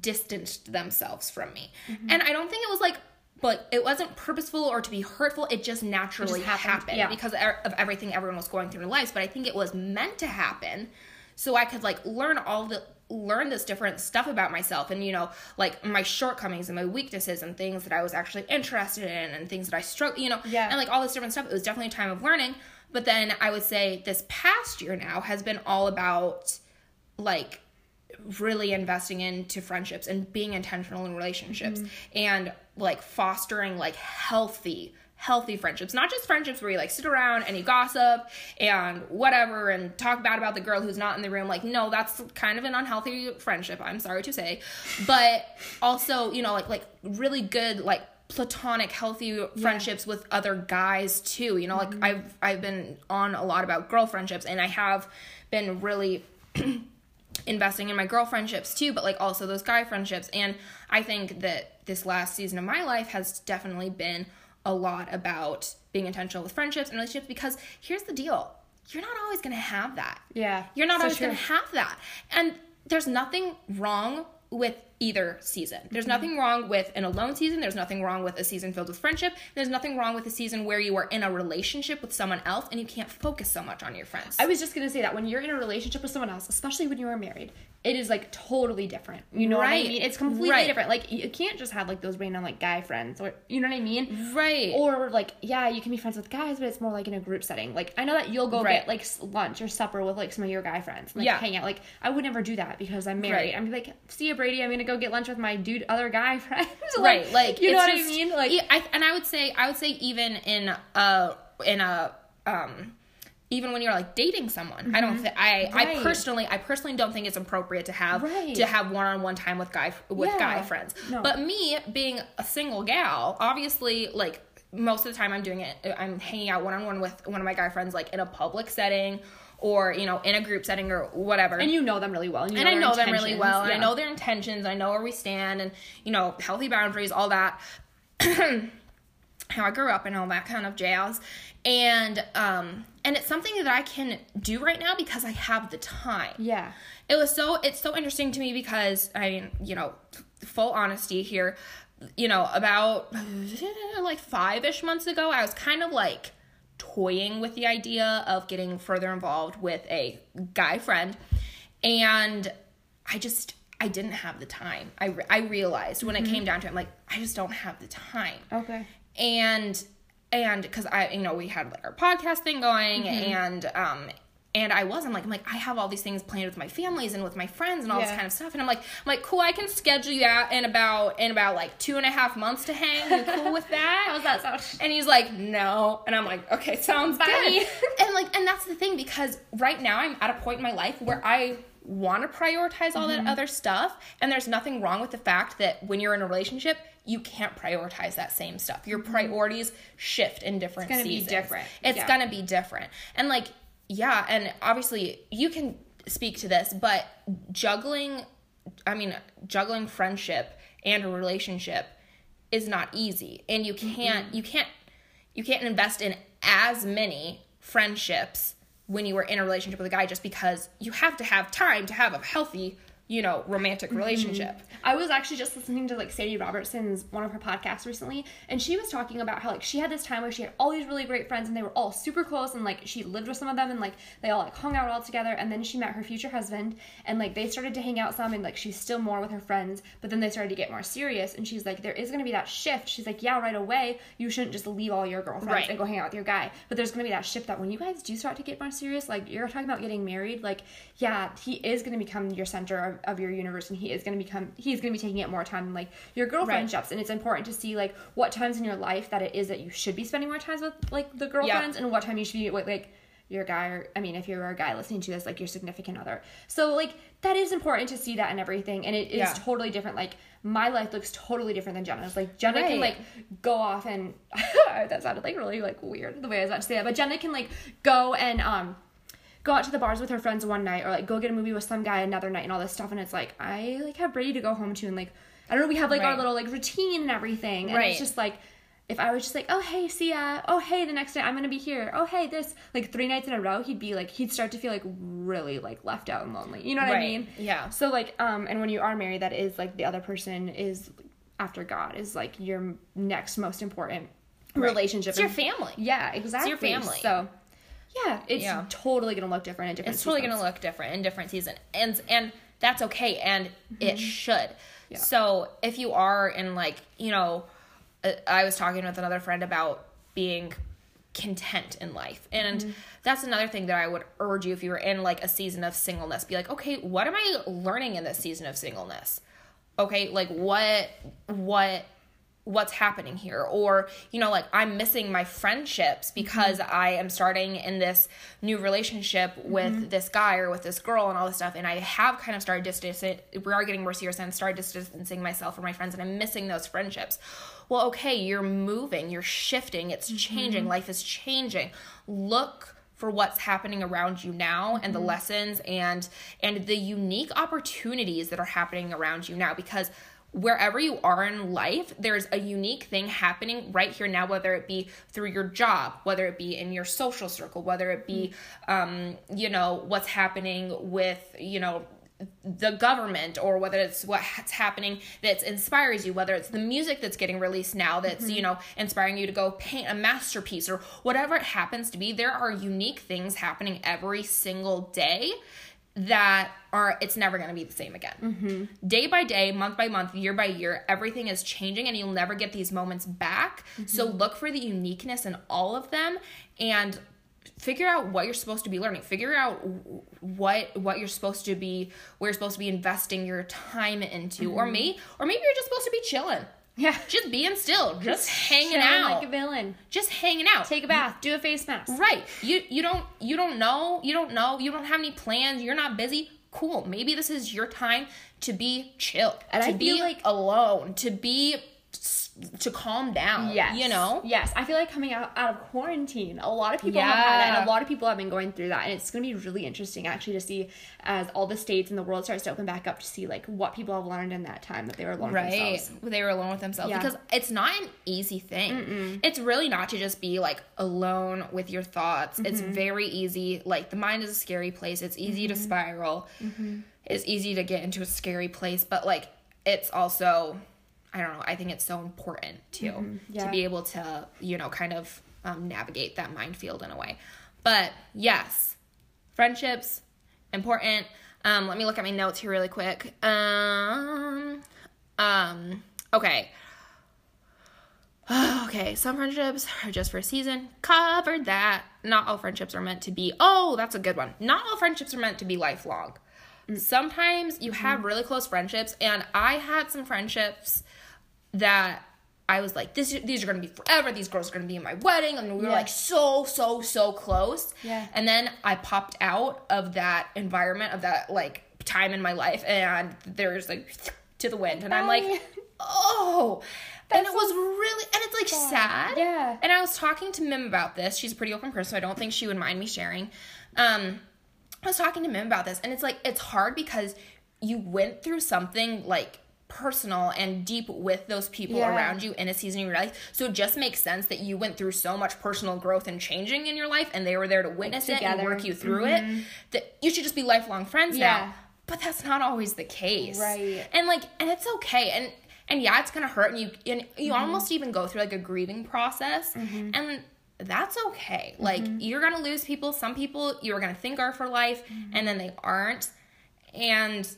distanced themselves from me. Mm-hmm. And I don't think it was like, but it wasn't purposeful or to be hurtful. It just naturally happened, happened, yeah. because of everything everyone was going through in their lives. But I think it was meant to happen so I could like learn all the learn this different stuff about myself and you know like my shortcomings and my weaknesses and things that I was actually interested in and things that I struggle you know Yeah. and like all this different stuff it was definitely a time of learning but then I would say this past year now has been all about like really investing into friendships and being intentional in relationships mm-hmm. and like fostering like healthy healthy friendships. Not just friendships where you like sit around and you gossip and whatever and talk bad about the girl who's not in the room. Like no that's kind of an unhealthy friendship i'm sorry to say. But also you know like like really good like platonic healthy friendships with other guys too. You know like mm-hmm. i've i've been on a lot about girl friendships and i have been really investing in my girl friendships too, but like also those guy friendships. And I think that this last season of my life has definitely been a lot about being intentional with friendships and relationships because here's the deal you're not always going to have that. Yeah, You're not always going to have that. And there's nothing wrong with either season. There's nothing mm-hmm. wrong with an alone season. There's nothing wrong with a season filled with friendship. There's nothing wrong with a season where you are in a relationship with someone else and you can't focus so much on your friends. I was just gonna say that when you're in a relationship with someone else, especially when you are married, it is like totally different. You know what I mean? It's completely Right. different. Like you can't just have like those random like guy friends, or you know what I mean? right. Or like yeah, you can be friends with guys, but it's more like in a group setting. Like I know that you'll go Right. get like lunch or supper with like some of your guy friends, like Yeah. hang out. Like I would never do that because I'm married. Right. I'm like, see you, Brady. I'm gonna go get lunch with my dude, other guy friends. right like you know what just- I mean? Like I, and i would say i would say even in a in a um even when you're like dating someone i don't think i i personally i personally don't think it's appropriate to have Right. to have one-on-one time with guy with Yeah. guy friends No. but me being a single gal obviously like most of the time i'm doing it i'm hanging out one-on-one with one of my guy friends like in a public setting or you know in a group setting or whatever and you know them really well, and, and I their know them really intentions. well, and I know their intentions, I know where we stand, and you know healthy boundaries, all that. How I grew up and all that kind of jazz, and um, and it's something that I can do right now because I have the time. Yeah. It was so it's so interesting to me because I mean you know full honesty here, you know about like five ish months ago I was kind of like toying with the idea of getting further involved with a guy friend and i just i didn't have the time i, I realized when it mm-hmm. came down to it I'm like i just don't have the time Okay. and and because i you know we had like our podcast thing going and um and I was, I'm like, I'm like, I have all these things planned with my families and with my friends and all this kind of stuff. And I'm like, I'm like, cool, I can schedule you out in about in about like two and a half months to hang. You cool with that? How's that sound? And he's like, no. And I'm like, okay, sounds Bye. good. and like, and that's the thing because right now I'm at a point in my life where I want to prioritize all Mm-hmm. that other stuff. And there's nothing wrong with the fact that when you're in a relationship, you can't prioritize that same stuff. Your priorities shift in different Mm-hmm. gonna be different. It's Yeah. gonna be different. And like, yeah, and obviously you can speak to this, but juggling I mean, juggling friendship and a relationship is not easy. And you can't you can't you can't invest in as many friendships when you are in a relationship with a guy just because you have to have time to have a healthy, you know, romantic mm-hmm. relationship. I was actually just listening to like Sadie Robertson's one of her podcasts recently, and she was talking about how like she had this time where she had all these really great friends and they were all super close and like she lived with some of them and like they all like hung out all together and then she met her future husband and like they started to hang out some and like she's still more with her friends, but then they started to get more serious and she's like there is gonna be that shift. She's like, Yeah, right away you shouldn't just leave all your girlfriends Right. and go hang out with your guy. But there's gonna be that shift that when you guys do start to get more serious, like you're talking about getting married, like yeah, he is gonna become your center of, of your universe and he is gonna become he's gonna be taking it more time than like your girlfriendships. And it's important to see like what times in your life that it is that you should be spending more times with like the girlfriends and what time you should be with like your guy or I mean if you're a guy listening to this, like your significant other. So like that is important to see that and everything and it is Yeah. totally different. Like my life looks totally different than Jenna's. Like Jenna can like go off and that sounded like really like weird the way I was about to say that. But Jenna can like go and um go out to the bars with her friends one night or like go get a movie with some guy another night and all this stuff and it's like I like have Brady to go home to and like I don't know we have like our little like routine and everything and Right. it's just like if I was just like oh hey see ya oh hey the next day I'm gonna be here oh hey this like three nights in a row he'd be like he'd start to feel like really like left out and lonely you know what I Right. mean Yeah. so like um and when you are married that is like the other person is after God is like your next most important relationship It's your family. yeah, exactly. It's your family. So, yeah, it's Yeah. totally gonna look different in different. it's totally going to look different in different season and and that's okay and it should Mm-hmm. Yeah. so if you are in like you know uh, i was talking with another friend about being content in life and Mm-hmm. that's another thing that i would urge you if you were in like a season of singleness be like okay what am i learning in this season of singleness okay like what what what's happening here or you know like i'm missing my friendships mm-hmm. because i am starting in this new relationship with mm-hmm. this guy or with this girl and all this stuff and i have kind of started distancing we are getting more serious and started distancing myself from my friends and i'm missing those friendships. Well okay you're moving you're shifting it's mm-hmm. changing life is changing. Look for what's happening around you now and the lessons and and the unique opportunities that are happening around you now because wherever you are in life, there's a unique thing happening right here now, whether it be through your job, whether it be in your social circle, whether it be, um, you know, what's happening with, you know, the government or whether it's what's happening that inspires you whether it's the music that's getting released now that's you know inspiring you to go paint a masterpiece or whatever it happens to be there are unique things happening every single day that are it's never going to be the same again. Mm-hmm. Day by day month by month year by year everything is changing and you'll never get these moments back. So mm-hmm. look for the uniqueness in all of them and figure out what you're supposed to be learning. Figure out what what you're supposed to be where you're supposed to be investing your time into. Or mm-hmm. me or maybe you're just supposed to be chilling Yeah. just being still just hanging out like a villain. just hanging out Take a bath. Do a face mask. Right. You you don't you don't know, you don't know, you don't have any plans, you're not busy. Cool. Maybe this is your time to be chill, And to I be like- alone, to be to calm down. Yes. You know? Yes. I feel like coming out, out of quarantine, a lot of people have had that, and a lot of people have been going through that. And it's going to be really interesting, actually, to see as all the states and the world starts to open back up to see, like, what people have learned in that time that they were alone with Right. themselves. They were alone with themselves Yeah. because it's not an easy thing. It's really not to just be like alone with your thoughts. It's Mm-hmm. very easy. Like the mind is a scary place. It's easy Mm-hmm. to spiral. It's easy to get into a scary place, but like it's also I don't know, I think it's so important too Mm-hmm. Yeah. to be able to, you know, kind of um, navigate that minefield in a way. But yes, friendships important. Um, let me look at my notes here really quick. Um, um, okay. Okay, some friendships are just for a season. Covered that. Not all friendships are meant to be. Oh, that's a good one. Not all friendships are meant to be lifelong. Sometimes you have really close friendships, and I had some friendships that I was like, this, these are gonna be forever. These girls are gonna be in my wedding, and we were Yeah. like so, so, so close. Yeah. And then I popped out of that environment of that like time in my life, and there's like to the wind, and I'm like, Bye. oh. And it That's was really, and it's like sad. Yeah. And I was talking to Mim about this. She's a pretty open person, so I don't think she would mind me sharing. Um, I was talking to Mim about this, and it's like it's hard because you went through something like personal and deep with those people Yeah. around you in a season of your life. So it just makes sense that you went through so much personal growth and changing in your life, and they were there to witness it and work you through it. That you should just be lifelong friends Yeah. now. But that's not always the case, Right. And like, and it's okay, and and yeah, it's gonna hurt, and you and you Mm-hmm. almost even go through like a grieving process, and that's okay. Like Mm-hmm. you're gonna lose people. Some people you're gonna think are for life, Mm-hmm. and then they aren't, and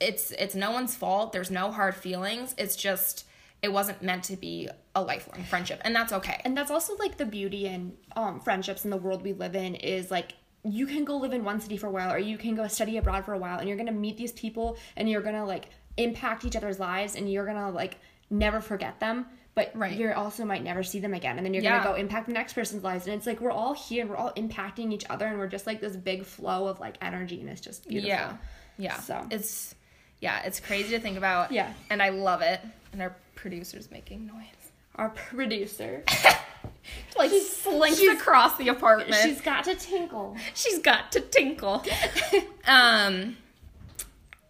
it's it's no one's fault. There's no hard feelings. It's just it wasn't meant to be a lifelong friendship, and that's okay. And that's also like the beauty in um, friendships in the world we live in is like you can go live in one city for a while or you can go study abroad for a while and you're gonna meet these people and you're gonna like impact each other's lives and you're gonna like never forget them but Right. you also might never see them again and then you're Yeah. gonna go impact the next person's lives and it's like we're all here and we're all impacting each other and we're just like this big flow of like energy and it's just beautiful Yeah. Yeah. So. it's yeah, it's crazy to think about. Yeah. And I love it. And our producer's making noise. our producer Like slinks across the apartment. she's got to tinkle she's got to tinkle. um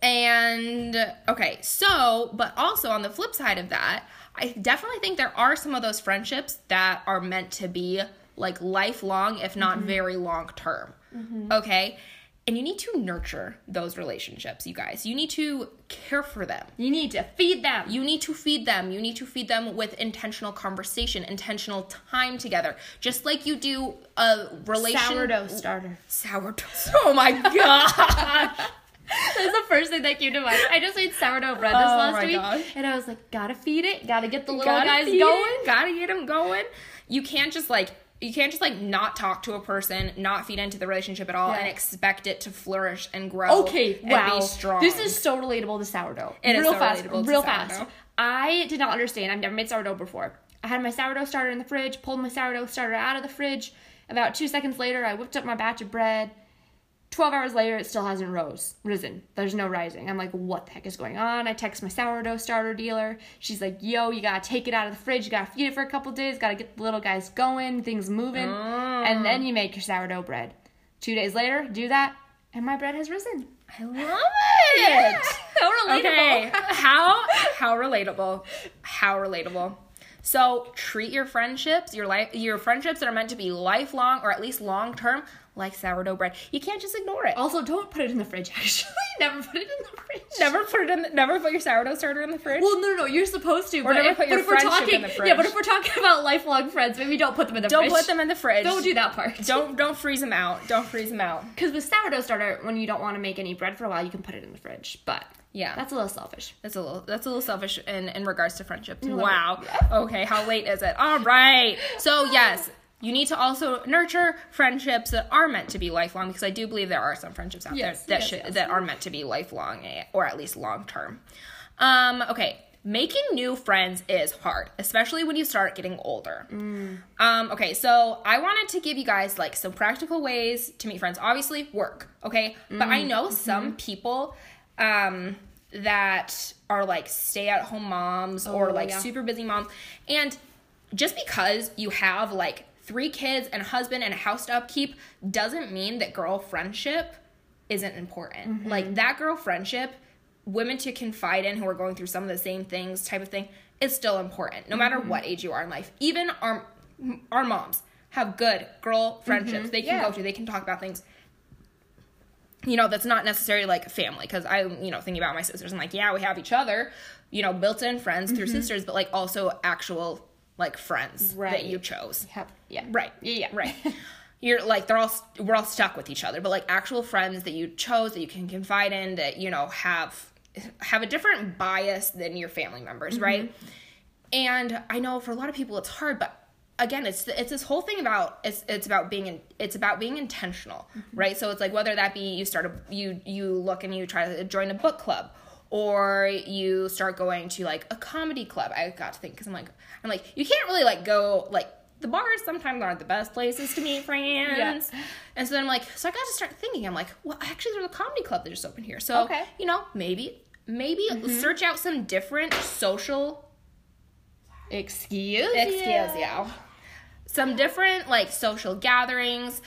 and okay, so but also on the flip side of that, I definitely think there are some of those friendships that are meant to be like lifelong, if not very long term. Okay? And you need to nurture those relationships, you guys. You need to care for them. you need to feed them You need to feed them. You need to feed them with intentional conversation, intentional time together. Just like you do a relation sourdough starter sourdough. Oh my god. That's the first thing that came to mind. I just made sourdough bread this Oh last week, gosh. and I was like, gotta feed it, gotta get the little gotta guys going. it, Gotta get them going. You can't just like you can't just like not talk to a person, not feed into the relationship at all, Yeah. and expect it to flourish and grow. Okay, and wow. Be strong. This is so relatable to sourdough. It is real so fast, relatable to real sourdough. fast. I did not understand. I've never made sourdough before. I had my sourdough starter in the fridge, pulled my sourdough starter out of the fridge. About two seconds later, I whipped up my batch of bread. 12 hours later, it still hasn't rose, risen. There's no rising. I'm like, what the heck is going on? I text my sourdough starter dealer. She's like, yo, you gotta take it out of the fridge. You gotta feed it for a couple days. Gotta get the little guys going, things moving. And then you make your sourdough bread. Two days later, do that, and my bread has risen. I love it. How relatable. Okay. How how relatable. How relatable. So treat your friendships, your life your friendships that are meant to be lifelong or at least long term, like sourdough bread. You can't just ignore it. Also, don't put it in the fridge. Actually, never put it in the fridge. Never put it in the, never put your sourdough starter in the fridge. Well, no, no, no. You're supposed to. Or but never if, put your but if we're friendship talking, in the fridge. yeah, but if we're talking about lifelong friends, maybe don't put them in the don't fridge. put them in the fridge. Don't do that part. Don't don't freeze them out. Don't freeze them out. Because with sourdough starter, when you don't want to make any bread for a while, you can put it in the fridge. But Yeah. that's a little selfish. That's a little that's a little selfish in in regards to friendships. Wow. Okay, how late is it? All right. So yes, you need to also nurture friendships that are meant to be lifelong because I do believe there are some friendships out Yes, there that yes, should yes. that are meant to be lifelong eh, or at least long term. Um okay, making new friends is hard, especially when you start getting older. Mm. Um, okay, so I wanted to give you guys like some practical ways to meet friends. Obviously, work, okay? But Mm, I know mm-hmm. some people um that are like stay-at-home moms or Oh, like yeah. super busy moms. And just because you have like three kids and a husband and a house to upkeep doesn't mean that girl friendship isn't important. Mm-hmm. Like that girl friendship, women to confide in who are going through some of the same things type of thing is still important no matter Mm-hmm. what age you are in life. Even our our moms have good girl friendships. They can Mm-hmm. Yeah. go to, they can talk about things you know, that's not necessarily like family because I, you know, thinking about my sisters and like, yeah, we have each other, you know, built in friends through sisters, but like also actual like friends right. that you chose. Yep. Yeah. Right. Yeah. Yeah. Right. You're like they're all we're all stuck with each other, but like actual friends that you chose that you can confide in that you know have have a different bias than your family members, mm-hmm. right? And I know for a lot of people it's hard, but again, it's it's this whole thing about it's it's about being in, it's about being intentional, mm-hmm. right? So it's like whether that be you start a you you look and you try to join a book club or you start going to like a comedy club. I got to think because I'm like I'm like you can't really like go like the bars sometimes aren't the best places to meet friends. And so then I'm like, so I got to start thinking. I'm like, well, actually, there's a comedy club that just opened here. So Okay. you know, maybe maybe mm-hmm. search out some different social Excuse. excuse you. Some different like social gatherings.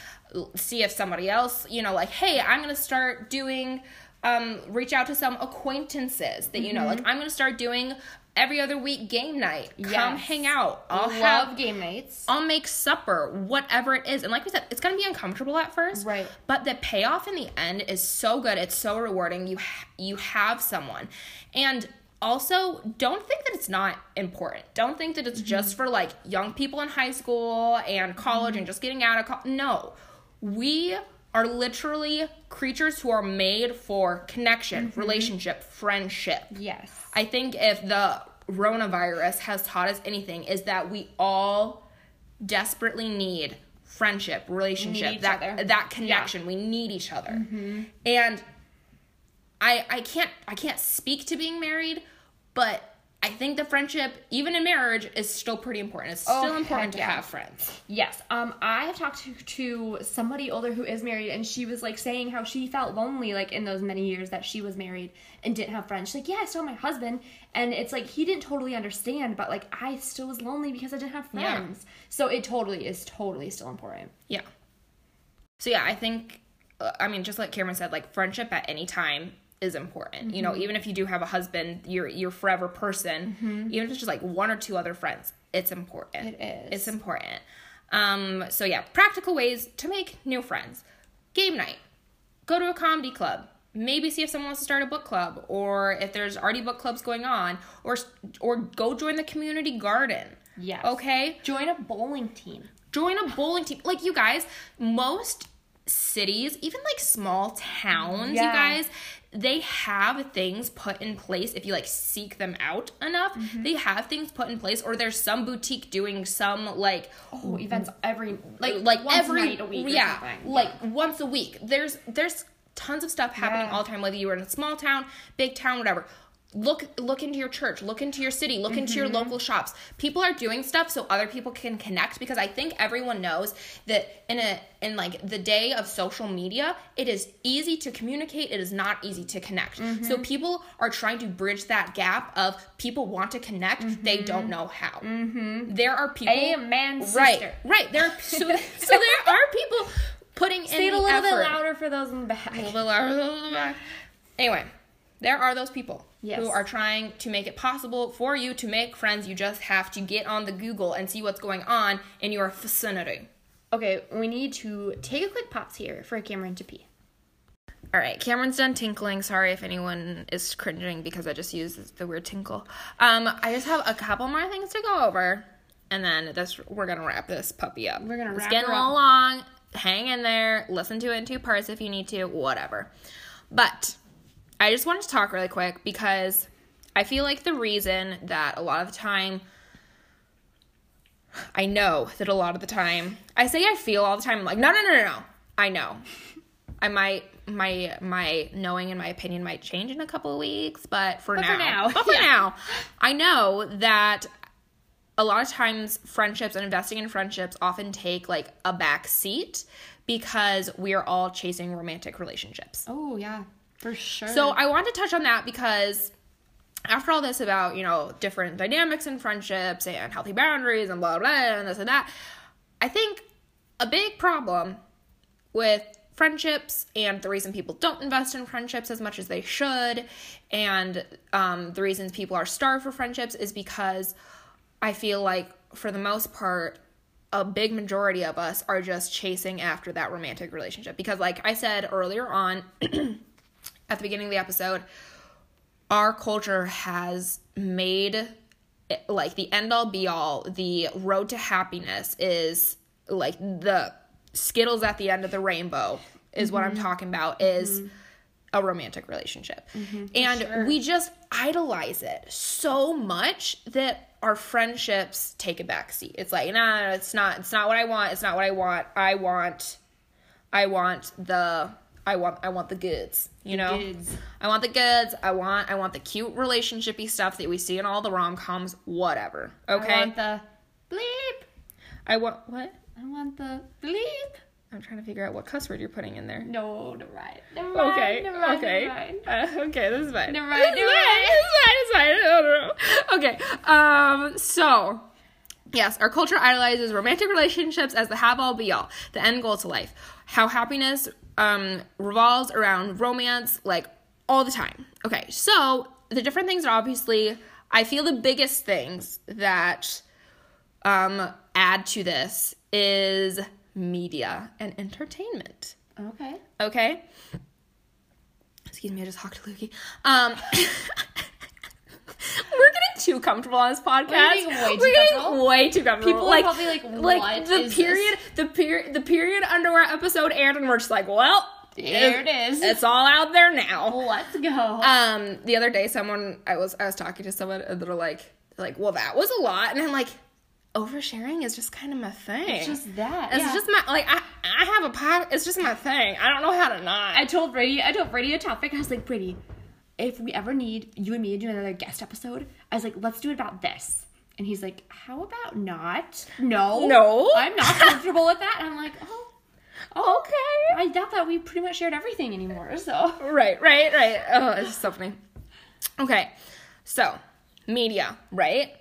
See if somebody else, you know, like, hey, I'm gonna start doing. Um, reach out to some acquaintances that you know. Like, mm-hmm. I'm gonna start doing every other week game night. Come Yes. hang out. I'll Love have game nights. I'll make supper, whatever it is. And like we said, it's gonna be uncomfortable at first, Right. But the payoff in the end is so good. It's so rewarding. You ha- you have someone, and also don't think that it's not important. Don't think that it's mm-hmm. just for like young people in high school and college mm-hmm. and just getting out of college. No, we are literally creatures who are made for connection, mm-hmm. relationship, friendship. Yes. I think if the coronavirus has taught us anything, is that we all desperately need friendship, relationship, that other. that connection. We need each other, mm-hmm. and I I can't I can't speak to being married, but I think the friendship, even in marriage, is still pretty important. It's Oh, still important to yeah. have friends. Yes. Um, I have talked to, to somebody older who is married, and she was like saying how she felt lonely, like in those many years that she was married and didn't have friends. She's like, yeah, I still have my husband, and it's like he didn't totally understand, but like I still was lonely because I didn't have Yeah. friends. So it totally is totally still important. Yeah. So yeah, I think uh, I mean just like Cameron said, like friendship at any time is important. You know, even if you do have a husband, you're you're forever person. Even if it's just like one or two other friends, it's important. It is. It's important. Um. So yeah, practical ways to make new friends. Game night. Go to a comedy club. Maybe see if someone wants to start a book club, or if there's already book clubs going on, or or go join the community garden. Yes. Okay Join a bowling team. join a bowling team. Like you guys, most cities, even like small towns, you guys, they have things put in place if you like seek them out enough. Mm-hmm. They have things put in place or there's some boutique doing some like Oh, events every like like once every night a week. or yeah, like once a week. There's there's tons of stuff happening Yeah. all the time whether you were in a small town, big town, whatever. Look look into your church, look into your city, look into Mm-hmm. your local shops. People are doing stuff so other people can connect because I think everyone knows that in a in like the day of social media, it is easy to communicate, it is not easy to connect. Mm-hmm. So people are trying to bridge that gap of people want to connect, they don't know how. There are people Amen, Right, sister. right. There, are, so, so there are people putting in. Say in it a the little bit louder for those in the back. A little bit louder, a little bit back. Anyway, there are those people Yes. who are trying to make it possible for you to make friends. You just have to get on the Google and see what's going on in your vicinity. Okay, we need to take a quick pause here for Cameron to pee. All right, Cameron's done tinkling. Sorry if anyone is cringing because I just used the weird tinkle. Um, I just have a couple more things to go over, and then this we're gonna wrap this puppy up. We're gonna It's wrap getting her up. little long. Hang in there. Listen to it in two parts if you need to. Whatever. But I just wanted to talk really quick because I feel like the reason that a lot of the time. I know that a lot of the time I say I feel all the time. I'm like, no, no, no, no, no. I know. I might my my knowing and my opinion might change in a couple of weeks, but for But now, for now, but for yeah. now, I know that a lot of times friendships and investing in friendships often take like a back seat because we are all chasing romantic relationships. Oh yeah, for sure. So I want to touch on that because after all this about, you know, different dynamics in friendships and healthy boundaries and blah blah and this and that, I think a big problem with friendships and the reason people don't invest in friendships as much as they should and um, the reasons people are starved for friendships is because I feel like for the most part a big majority of us are just chasing after that romantic relationship because like I said earlier on at the beginning of the episode our culture has made it- like the end all be all the road to happiness is like the skittles at the end of the rainbow is what i'm mm-hmm. talking about is mm-hmm. a romantic relationship. Mm-hmm, and we just idolize it so much that our friendships take a backseat. it's like no it's not it's not what i want it's not what i want. I want i want the i want i want the goods you know goods. I want the goods. I want I want the cute relationshipy stuff that we see in all the rom coms. Whatever. Okay. I want the bleep. I want what? I want the bleep. I'm trying to figure out what cuss word you're putting in there. No, never mind. Never mind. Okay. Never mind. okay. Never mind. Uh, okay. This is fine. Never mind, This is never fine. It's fine. It's fine. No, no, no. Okay. Um. So. Yes, our culture idolizes romantic relationships as the have all be all, the end goal to life. How happiness um, revolves around romance, like all the time. Okay, so the different things are obviously, I feel the biggest things that um, add to this is media and entertainment. Okay. Okay. Excuse me, I just talked to Lukey. Um, too comfortable on this podcast. getting way too We're getting comfortable. way too comfortable. People are like, probably like, like "What the period, the period, the period underwear episode aired, and we're just like, well, There it is. It's all out there now. Let's go. Um, the other day, someone I was I was talking to someone, and they're like, like, well, that was a lot, and I'm like, oversharing is just kind of my thing. it's just that. It's yeah. just my like I I have a pod. It's just my thing. I don't know how to not. I told Brady, I told Brady a topic. I was like, Brady, if we ever need you and me to do another guest episode, I was like, let's do it about this. And he's like, how about not? No. No. I'm not comfortable with that. And I'm like, oh, oh, okay. I doubt that we pretty much shared everything anymore. So. Right, right, right. Oh, it's so funny. Okay, so media, right,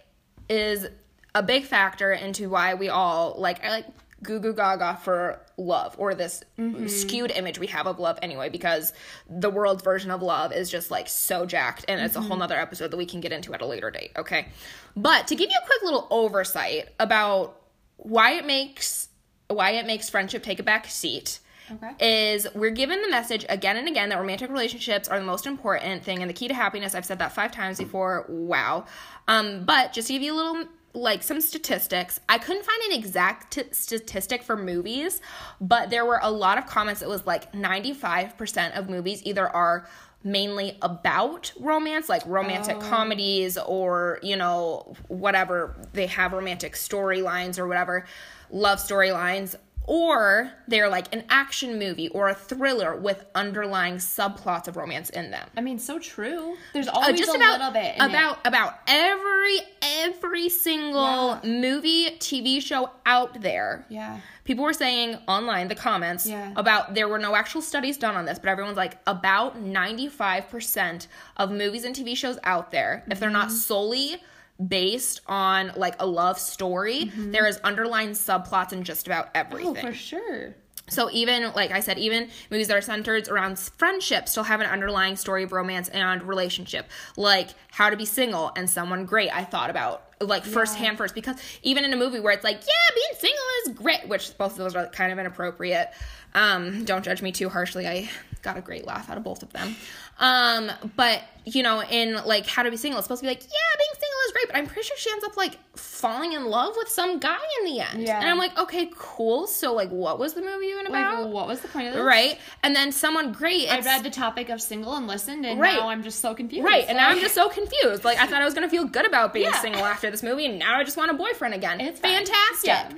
is a big factor into why we all like I like goo goo gaga for love or this skewed image we have of love anyway because the world's version of love is just like so jacked and it's a whole nother episode that we can get into at a later date okay but to give you a quick little oversight about why it makes why it makes friendship take a back seat Okay. is we're given the message again and again that romantic relationships are the most important thing and the key to happiness. I've said that five times before. Wow. Um, but just to give you a little like some statistics, I couldn't find an exact t- statistic for movies, but there were a lot of comments that was like 95% of movies either are mainly about romance like romantic oh. comedies or you know whatever. They have romantic storylines or whatever love storylines or they're like an action movie or a thriller with underlying subplots of romance in them. I mean, so true. There's Uh, always just a about little bit. in it. about about every every single movie TV show out there. Yeah. People were saying online the comments Yeah. about there were no actual studies done on this, but everyone's like about 95% of movies and TV shows out there, if they're Mm-hmm. not solely based on like a love story, there is underlying subplots in just about everything. Oh, for sure. So even like I said, even movies that are centered around friendship still have an underlying story of romance and relationship, like How to Be Single and Someone Great. I thought about like firsthand first because even in a movie where it's like, yeah, being single is great, which both of those are kind of inappropriate. Um, don't judge me too harshly. I got a great laugh out of both of them. Um, but you know, in like How to Be Single, it's supposed to be like, yeah, being single is great, but I'm pretty sure she ends up like falling in love with some guy in the end. Yeah. And I'm like, okay, cool. So like, what was the movie even about? Like, what was the point of this? Right. And then someone great. I read the topic of single and listened, and Right. now I'm just so confused. Right. And now I'm just so confused. Like I thought I was gonna feel good about being Yeah. single after this movie, and now I just want a boyfriend again. It's fantastic. Yeah.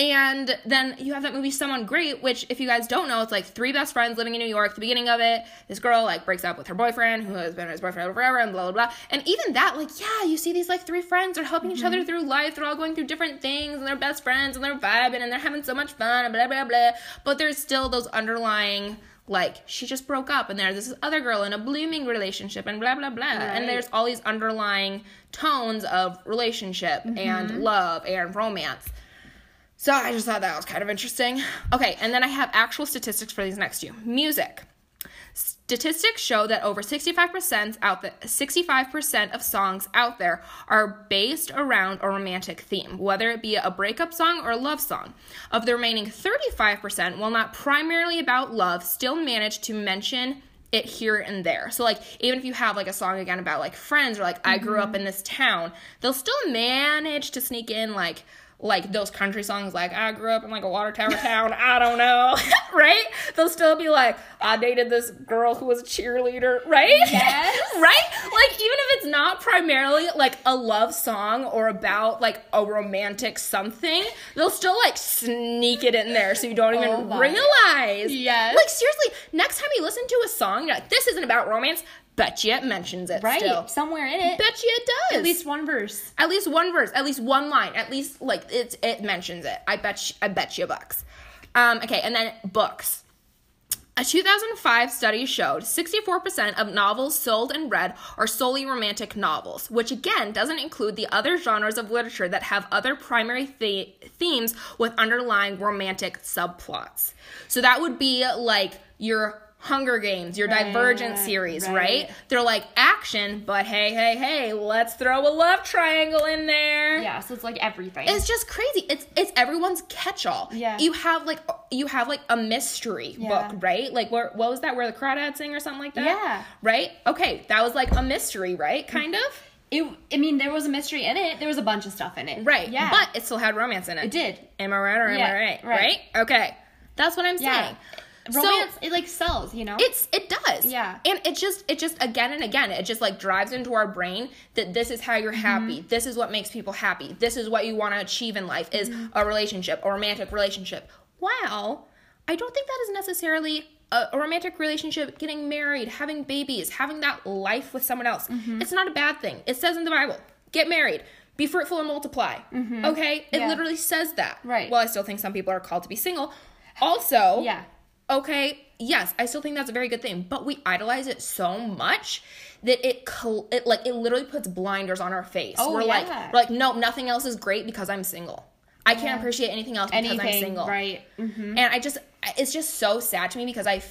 And then you have that movie Someone Great, which if you guys don't know, it's like three best friends living in New York. The beginning of it, this girl like breaks up with her boyfriend, who has been his boyfriend forever, and blah blah blah. And even that, like, yeah, you see these like three friends are helping each Mm-hmm. other through life. They're all going through different things, and they're best friends, and they're vibing, and they're having so much fun, and blah blah blah. But there's still those underlying like she just broke up and there's this other girl in a blooming relationship and blah blah blah and there's all these underlying tones of relationship Mm-hmm. and love and romance so i just thought that was kind of interesting okay and then i have actual statistics for these next two music Statistics show that over 65% out the 65% of songs out there are based around a romantic theme, whether it be a breakup song or a love song. Of the remaining 35%, while not primarily about love, still manage to mention it here and there. So like even if you have like a song again about like friends or like I grew up mm-hmm. in this town, they'll still manage to sneak in like like those country songs like I grew up in like a water tower town, I don't know, right? They'll still be like I dated this girl who was a cheerleader, right? Yes. right? Like even if it's not primarily like a love song or about like a romantic something, they'll still like sneak it in there so you don't Oh even my. realize. Yes. Like seriously, next time you listen to a song, you're like, this isn't about romance. Bet you it mentions it right still. somewhere in it. Bet you it does. At least one verse. At least one verse, at least one line, at least like it it mentions it. I bet you, I bet you bucks. Um, okay, and then books. A 2005 study showed 64% of novels sold and read are solely romantic novels, which again doesn't include the other genres of literature that have other primary the- themes with underlying romantic subplots. So that would be like your Hunger Games, your Divergent series, right. right? They're like action, but hey, hey, hey, let's throw a love triangle in there. Yeah, so it's like everything. It's just crazy. It's it's everyone's catch-all. Yeah. You have like you have like a mystery Yeah. book, right? Like where what was that? Where the crawdads sing or something like that? Yeah. Right? Okay, that was like a mystery, right? Kind of. it, I mean, there was a mystery in it. There was a bunch of stuff in it. Right. Yeah. But it still had romance in it. it did. Am I right or am Yeah, I right? right. Right? Okay. That's what I'm Yeah. Romance, So it like sells, you know? it's it does. Yeah. And it just it just again and again it just like drives into our brain that this is how you're Mm-hmm. happy. This is what makes people happy. This is what you want to achieve in life is Mm-hmm. a relationship, a romantic relationship. Wow. I don't think that is necessarily a, a romantic relationship, getting married, having babies, having that life with someone else. Mm-hmm. It's not a bad thing. It says in the Bible, get married, be fruitful and multiply. Okay? It Mm-hmm. Yeah. literally says that. Right. Well, I still think some people are called to be single. Also, Yeah. Okay, yes, I still think that's a very good thing, but we idolize it so much that it col- it like it literally puts blinders on our face. Oh, we're like yeah. we're like no, nothing else is great because I'm single. I can't appreciate anything else because Anything, I'm single. right? Mm-hmm. And I just it's just so sad to me because I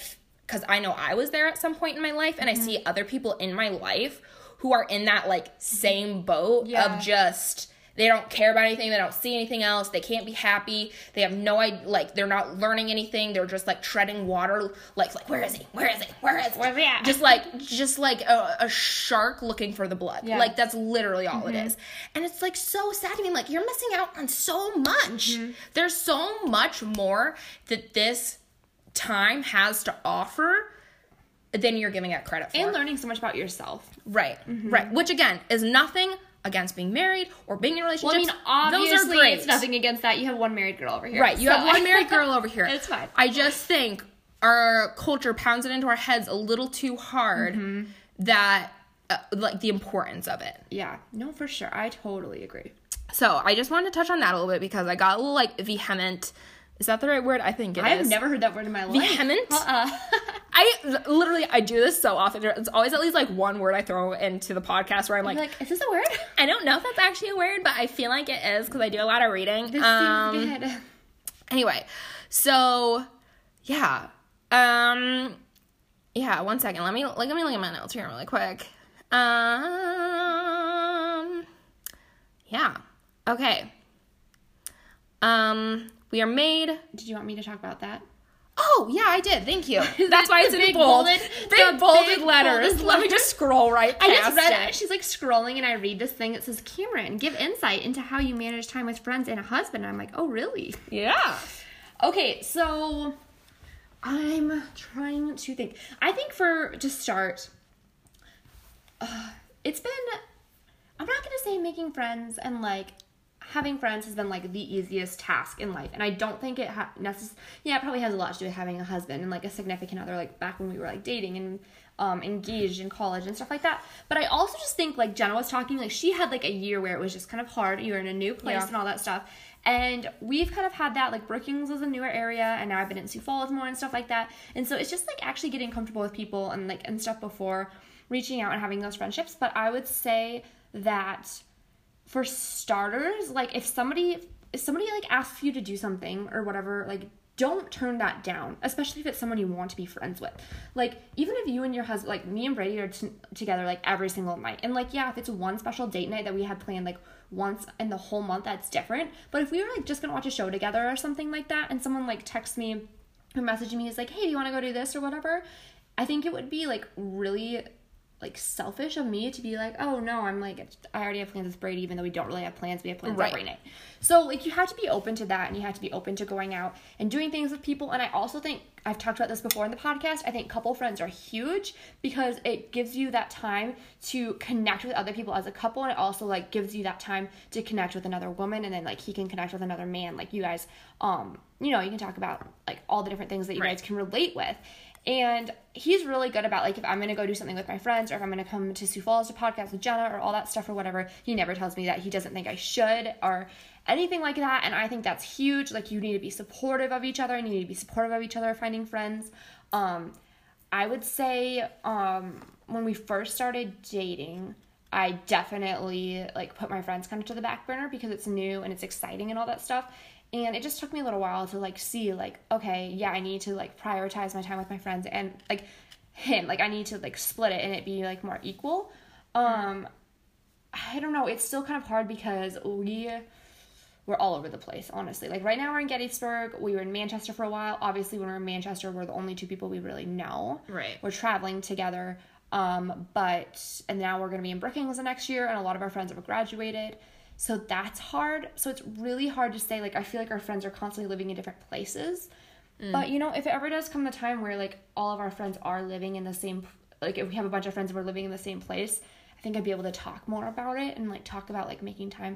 because I know I was there at some point in my life and Mm-hmm. I see other people in my life who are in that like same boat Yeah. of just they don't care about anything, they don't see anything else, they can't be happy, they have no idea like they're not learning anything, they're just like treading water like like where is he? Where is he? Where is he? Where's he at? Just like just like a, a shark looking for the blood. Yeah. Like that's literally all it mm-hmm. is. And it's like so sad to me. Like you're missing out on so much. Mm-hmm. There's so much more that this time has to offer than you're giving it credit for. And learning so much about yourself. right, mm-hmm. right. Which again is nothing against being married or being in relationships. Well, I mean, obviously, Those are great. it's nothing against that. You have one married girl over here. Right, you so- have one married girl over here. It's fine. I just think our culture pounds it into our heads a little too hard Mm-hmm. that uh, like the importance of it. Yeah, no, for sure. I totally agree. So I just wanted to touch on that a little bit because I got a little like vehement. Is that the right word? I think it is. I have never heard that word in my life. Vehement? Uh-uh. I literally I do this so often. It's always at least like one word I throw into the podcast where I'm like, like, is this a word? I don't know if that's actually a word, but I feel like it is because I do a lot of reading. This Um, seems good. Anyway, so yeah. Um yeah, one second. Let me let me look at my notes here really quick. Um yeah. Okay. Um we are made Did you want me to talk about that? Oh yeah, I did. Thank you. That's why it's in bold. bolded- big the bolded big letters. bolded Let me just scroll right I just read it. it. She's like scrolling, and I read this thing that says, Cameron, give insight into how you manage time with friends and a husband. And I'm like, oh, really? Yeah. Okay, so I'm trying to think. I think for to start, uh, it's been. I'm not gonna say making friends and like having friends has been like the easiest task in life, and I don't think it ha- necess- Yeah, it probably has a lot to do with having a husband and like a significant other, like back when we were like dating and um, engaged in college and stuff like that. But I also just think like Jenna was talking, like she had like a year where it was just kind of hard. You were in a new place Yeah. and all that stuff. And we've kind of had that, like Brookings was a newer area, and now I've been in Sioux Falls more and stuff like that. And so it's just like actually getting comfortable with people and like and stuff before reaching out and having those friendships. But I would say that for starters, like if somebody if somebody like asks you to do something or whatever, like don't turn that down, especially if it's someone you want to be friends with. Like even if you and your husband, like me and Brady are t- together like every single night, and like yeah, if it's one special date night that we had planned like once in the whole month, that's different. But if we were like just gonna watch a show together or something like that, and someone like texts me or messaging me is like, hey, do you want to go do this or whatever? I think it would be like really like selfish of me to be like, oh no, I'm like I already have plans with Brady, even though we don't really have plans. We have plans Right. every night. So like you have to be open to that, and you have to be open to going out and doing things with people. And I also think I've talked about this before in the podcast. I think couple friends are huge because it gives you that time to connect with other people as a couple, and it also like gives you that time to connect with another woman, and then like he can connect with another man. Like you guys, um, you know, you can talk about like all the different things that you Right. guys can relate with. And he's really good about like if I'm gonna go do something with my friends or if I'm gonna come to Sioux Falls to podcast with Jenna or all that stuff or whatever, he never tells me that he doesn't think I should or anything like that. And I think that's huge. Like you need to be supportive of each other and you need to be supportive of each other finding friends. Um, I would say um, when we first started dating, I definitely like put my friends kind of to the back burner because it's new and it's exciting and all that stuff. And it just took me a little while to like see like okay, yeah, I need to like prioritize my time with my friends and like him, like I need to like split it and it be like more equal. Um I don't know, it's still kind of hard because we we're all over the place, honestly. Like right now we're in Gettysburg. We were in Manchester for a while. Obviously, when we're in Manchester, we're the only two people we really know. Right. We're traveling together. Um, but and now we're gonna be in Brookings the next year, and a lot of our friends have graduated. So that's hard. So it's really hard to say. Like I feel like our friends are constantly living in different places. Mm. But you know, if it ever does come the time where like all of our friends are living in the same, like if we have a bunch of friends and we're living in the same place, I think I'd be able to talk more about it and like talk about like making time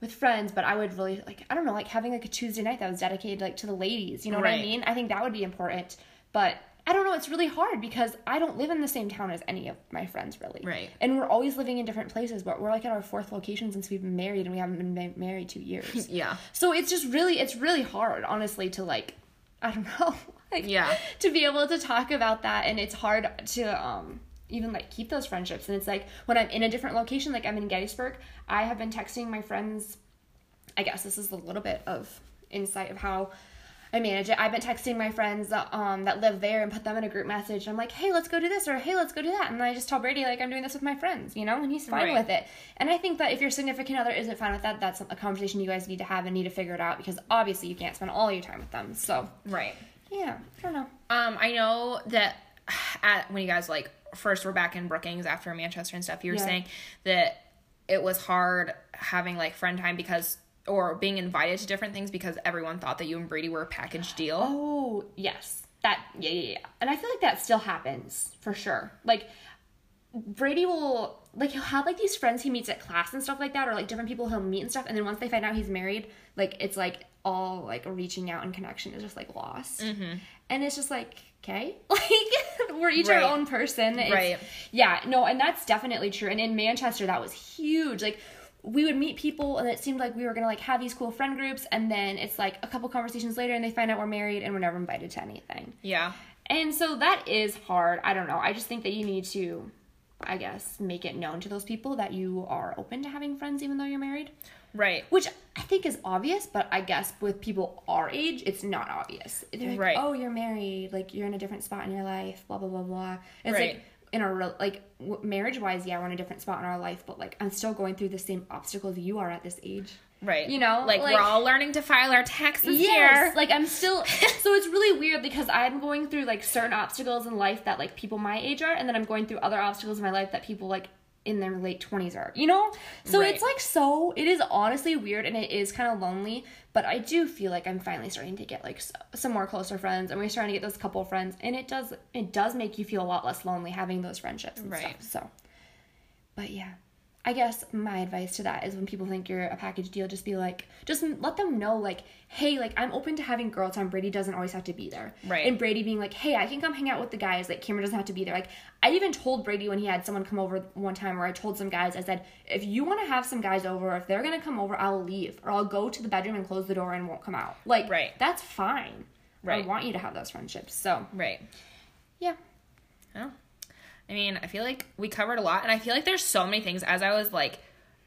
with friends. But I would really like I don't know like having like a Tuesday night that was dedicated like to the ladies. You know what I mean? I think that would be important. But I don't know. It's really hard because I don't live in the same town as any of my friends really. Right. And we're always living in different places. But we're like at our fourth location since we've been married and we haven't been ma- married two years. Yeah. So it's just really it's really hard, honestly, to like I don't know. Like Yeah. to be able to talk about that and it's hard to um even like keep those friendships. And it's like when I'm in a different location, like I'm in Gettysburg, I have been texting my friends I guess this is a little bit of insight of how I manage it. I've been texting my friends that, um, that live there and put them in a group message. I'm like, hey, let's go do this or hey, let's go do that. And then I just tell Brady like I'm doing this with my friends, you know, and he's fine Right. with it. And I think that if your significant other isn't fine with that, that's a conversation you guys need to have and need to figure it out because obviously you can't spend all your time with them. So Right. yeah, I don't know. Um, I know that at when you guys like first were back in Brookings after Manchester and stuff, you were Yeah. saying that it was hard having like friend time because or being invited to different things because everyone thought that you and Brady were a package deal. Oh, yes. That yeah, yeah, yeah. And I feel like that still happens for sure. Like Brady will like he'll have like these friends he meets at class and stuff like that or like different people he'll meet and stuff and then once they find out he's married, like it's like all like reaching out and connection is just like lost. Mm-hmm. And it's just like, okay, like we're each Right. our own person. It's- Right. Yeah, no, and that's definitely true. And in Manchester, that was huge. Like we would meet people, and it seemed like we were gonna like have these cool friend groups, and then it's like a couple conversations later, and they find out we're married, and we're never invited to anything. Yeah. And so that is hard. I don't know. I just think that you need to, I guess, make it known to those people that you are open to having friends, even though you're married. Right. Which I think is obvious, but I guess with people our age, it's not obvious. They're like, Right. oh, you're married, like you're in a different spot in your life, blah blah blah blah. It's Right. like in a real like w- marriage wise, yeah, we're in a different spot in our life, but like I'm still going through the same obstacles you are at this age. Right. You know, like, like- we're all learning to file our taxes Yes, here. like I'm still. so it's really weird because I'm going through like certain obstacles in life that like people my age are, and then I'm going through other obstacles in my life that people like in their late twenties are. You know, so Right. it's like so. It is honestly weird, and it is kind of lonely. But I do feel like I'm finally starting to get like s- some more closer friends, and we're starting to get those couple friends, and it does it does make you feel a lot less lonely having those friendships and Right. stuff. So, but yeah. I guess my advice to that is when people think you're a package deal, just be like, just let them know, like, hey, like, I'm open to having girl time. Brady doesn't always have to be there. Right. And Brady being like, hey, I can come hang out with the guys. Like, Cameron doesn't have to be there. Like, I even told Brady when he had someone come over one time where I told some guys, I said, if you want to have some guys over, if they're going to come over, I'll leave. Or I'll go to the bedroom and close the door and won't come out. Like, Right. that's fine. Right. I want you to have those friendships. So, Right. yeah. Oh. I mean, I feel like we covered a lot, and I feel like there's so many things. As I was like,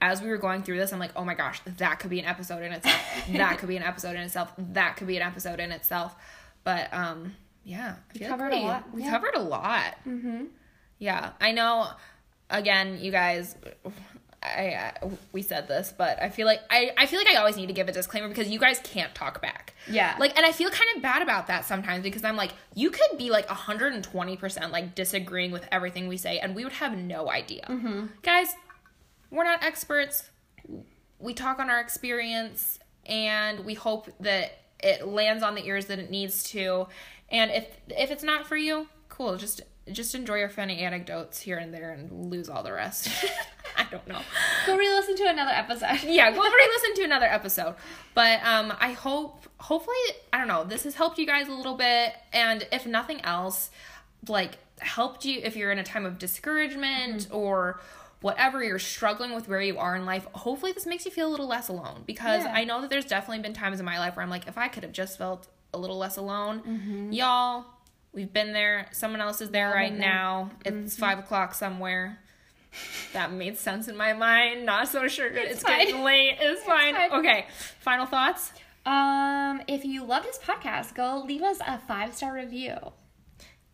as we were going through this, I'm like, oh my gosh, that could be an episode in itself. that could be an episode in itself. That could be an episode in itself. But um, yeah, I like covered a we- lot, We yeah. covered a lot. Mm-hmm. Yeah, I know. Again, you guys. I, I we said this, but I feel like I, I feel like I always need to give a disclaimer because you guys can't talk back. Yeah. Like and I feel kind of bad about that sometimes because I'm like you could be like 120% like disagreeing with everything we say and we would have no idea. Mm-hmm. Guys, we're not experts. We talk on our experience and we hope that it lands on the ears that it needs to. And if if it's not for you, cool, just just enjoy your funny anecdotes here and there and lose all the rest. I don't know Go re listen to another episode. yeah, go re-listen to another episode. But um, I hope, hopefully, I don't know, this has helped you guys a little bit, and if nothing else, like helped you if you're in a time of discouragement or whatever you're struggling with where you are in life. Hopefully, this makes you feel a little less alone because Yeah. I know that there's definitely been times in my life where I'm like, if I could have just felt a little less alone, Mm-hmm. y'all. We've been there. Someone else is there All right there. now. It's five o'clock somewhere. That made sense in my mind. Not so sure. It's, fine. getting late. It's, fine. fine. Okay. Final thoughts. Um, if you love this podcast, go leave us a five star review.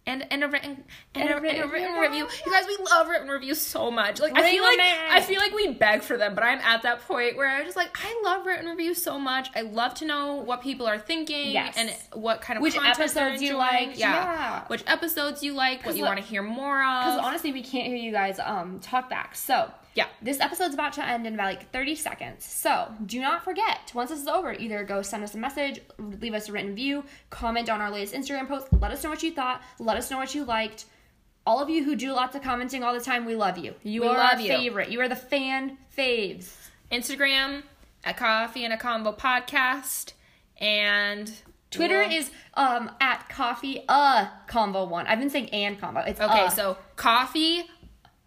And and a written and, And a, a and a written written review. You guys, we love written reviews so much. Like I feel like in. I feel like we beg for them, but I'm at that point where I'm just like I love written reviews so much. I love to know what people are thinking Yes. and what kind of Which episodes you like. Yeah. yeah. Which episodes you like, what you want to hear more of. Because honestly, we can't hear you guys um talk back. So Yeah. this episode's about to end in about like 30 seconds. So do not forget, once this is over, either go send us a message, leave us a written review, comment on our latest Instagram post, let us know what you thought, let us know what you liked. All of you who do lots of commenting all the time, we love you. You We are our you. favorite. You are the fan faves. Instagram at Coffee and a Convo Podcast and Twitter we'll- is um at coffee uh convo one. I've been saying and convo. It's okay. uh, So Coffee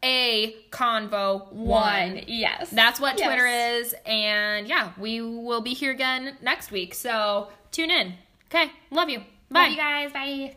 a Convo one. one. Yes. That's what Yes. Twitter is. And yeah, we will be here again next week. So tune in. Okay. Love you. Bye. Love you guys. Bye.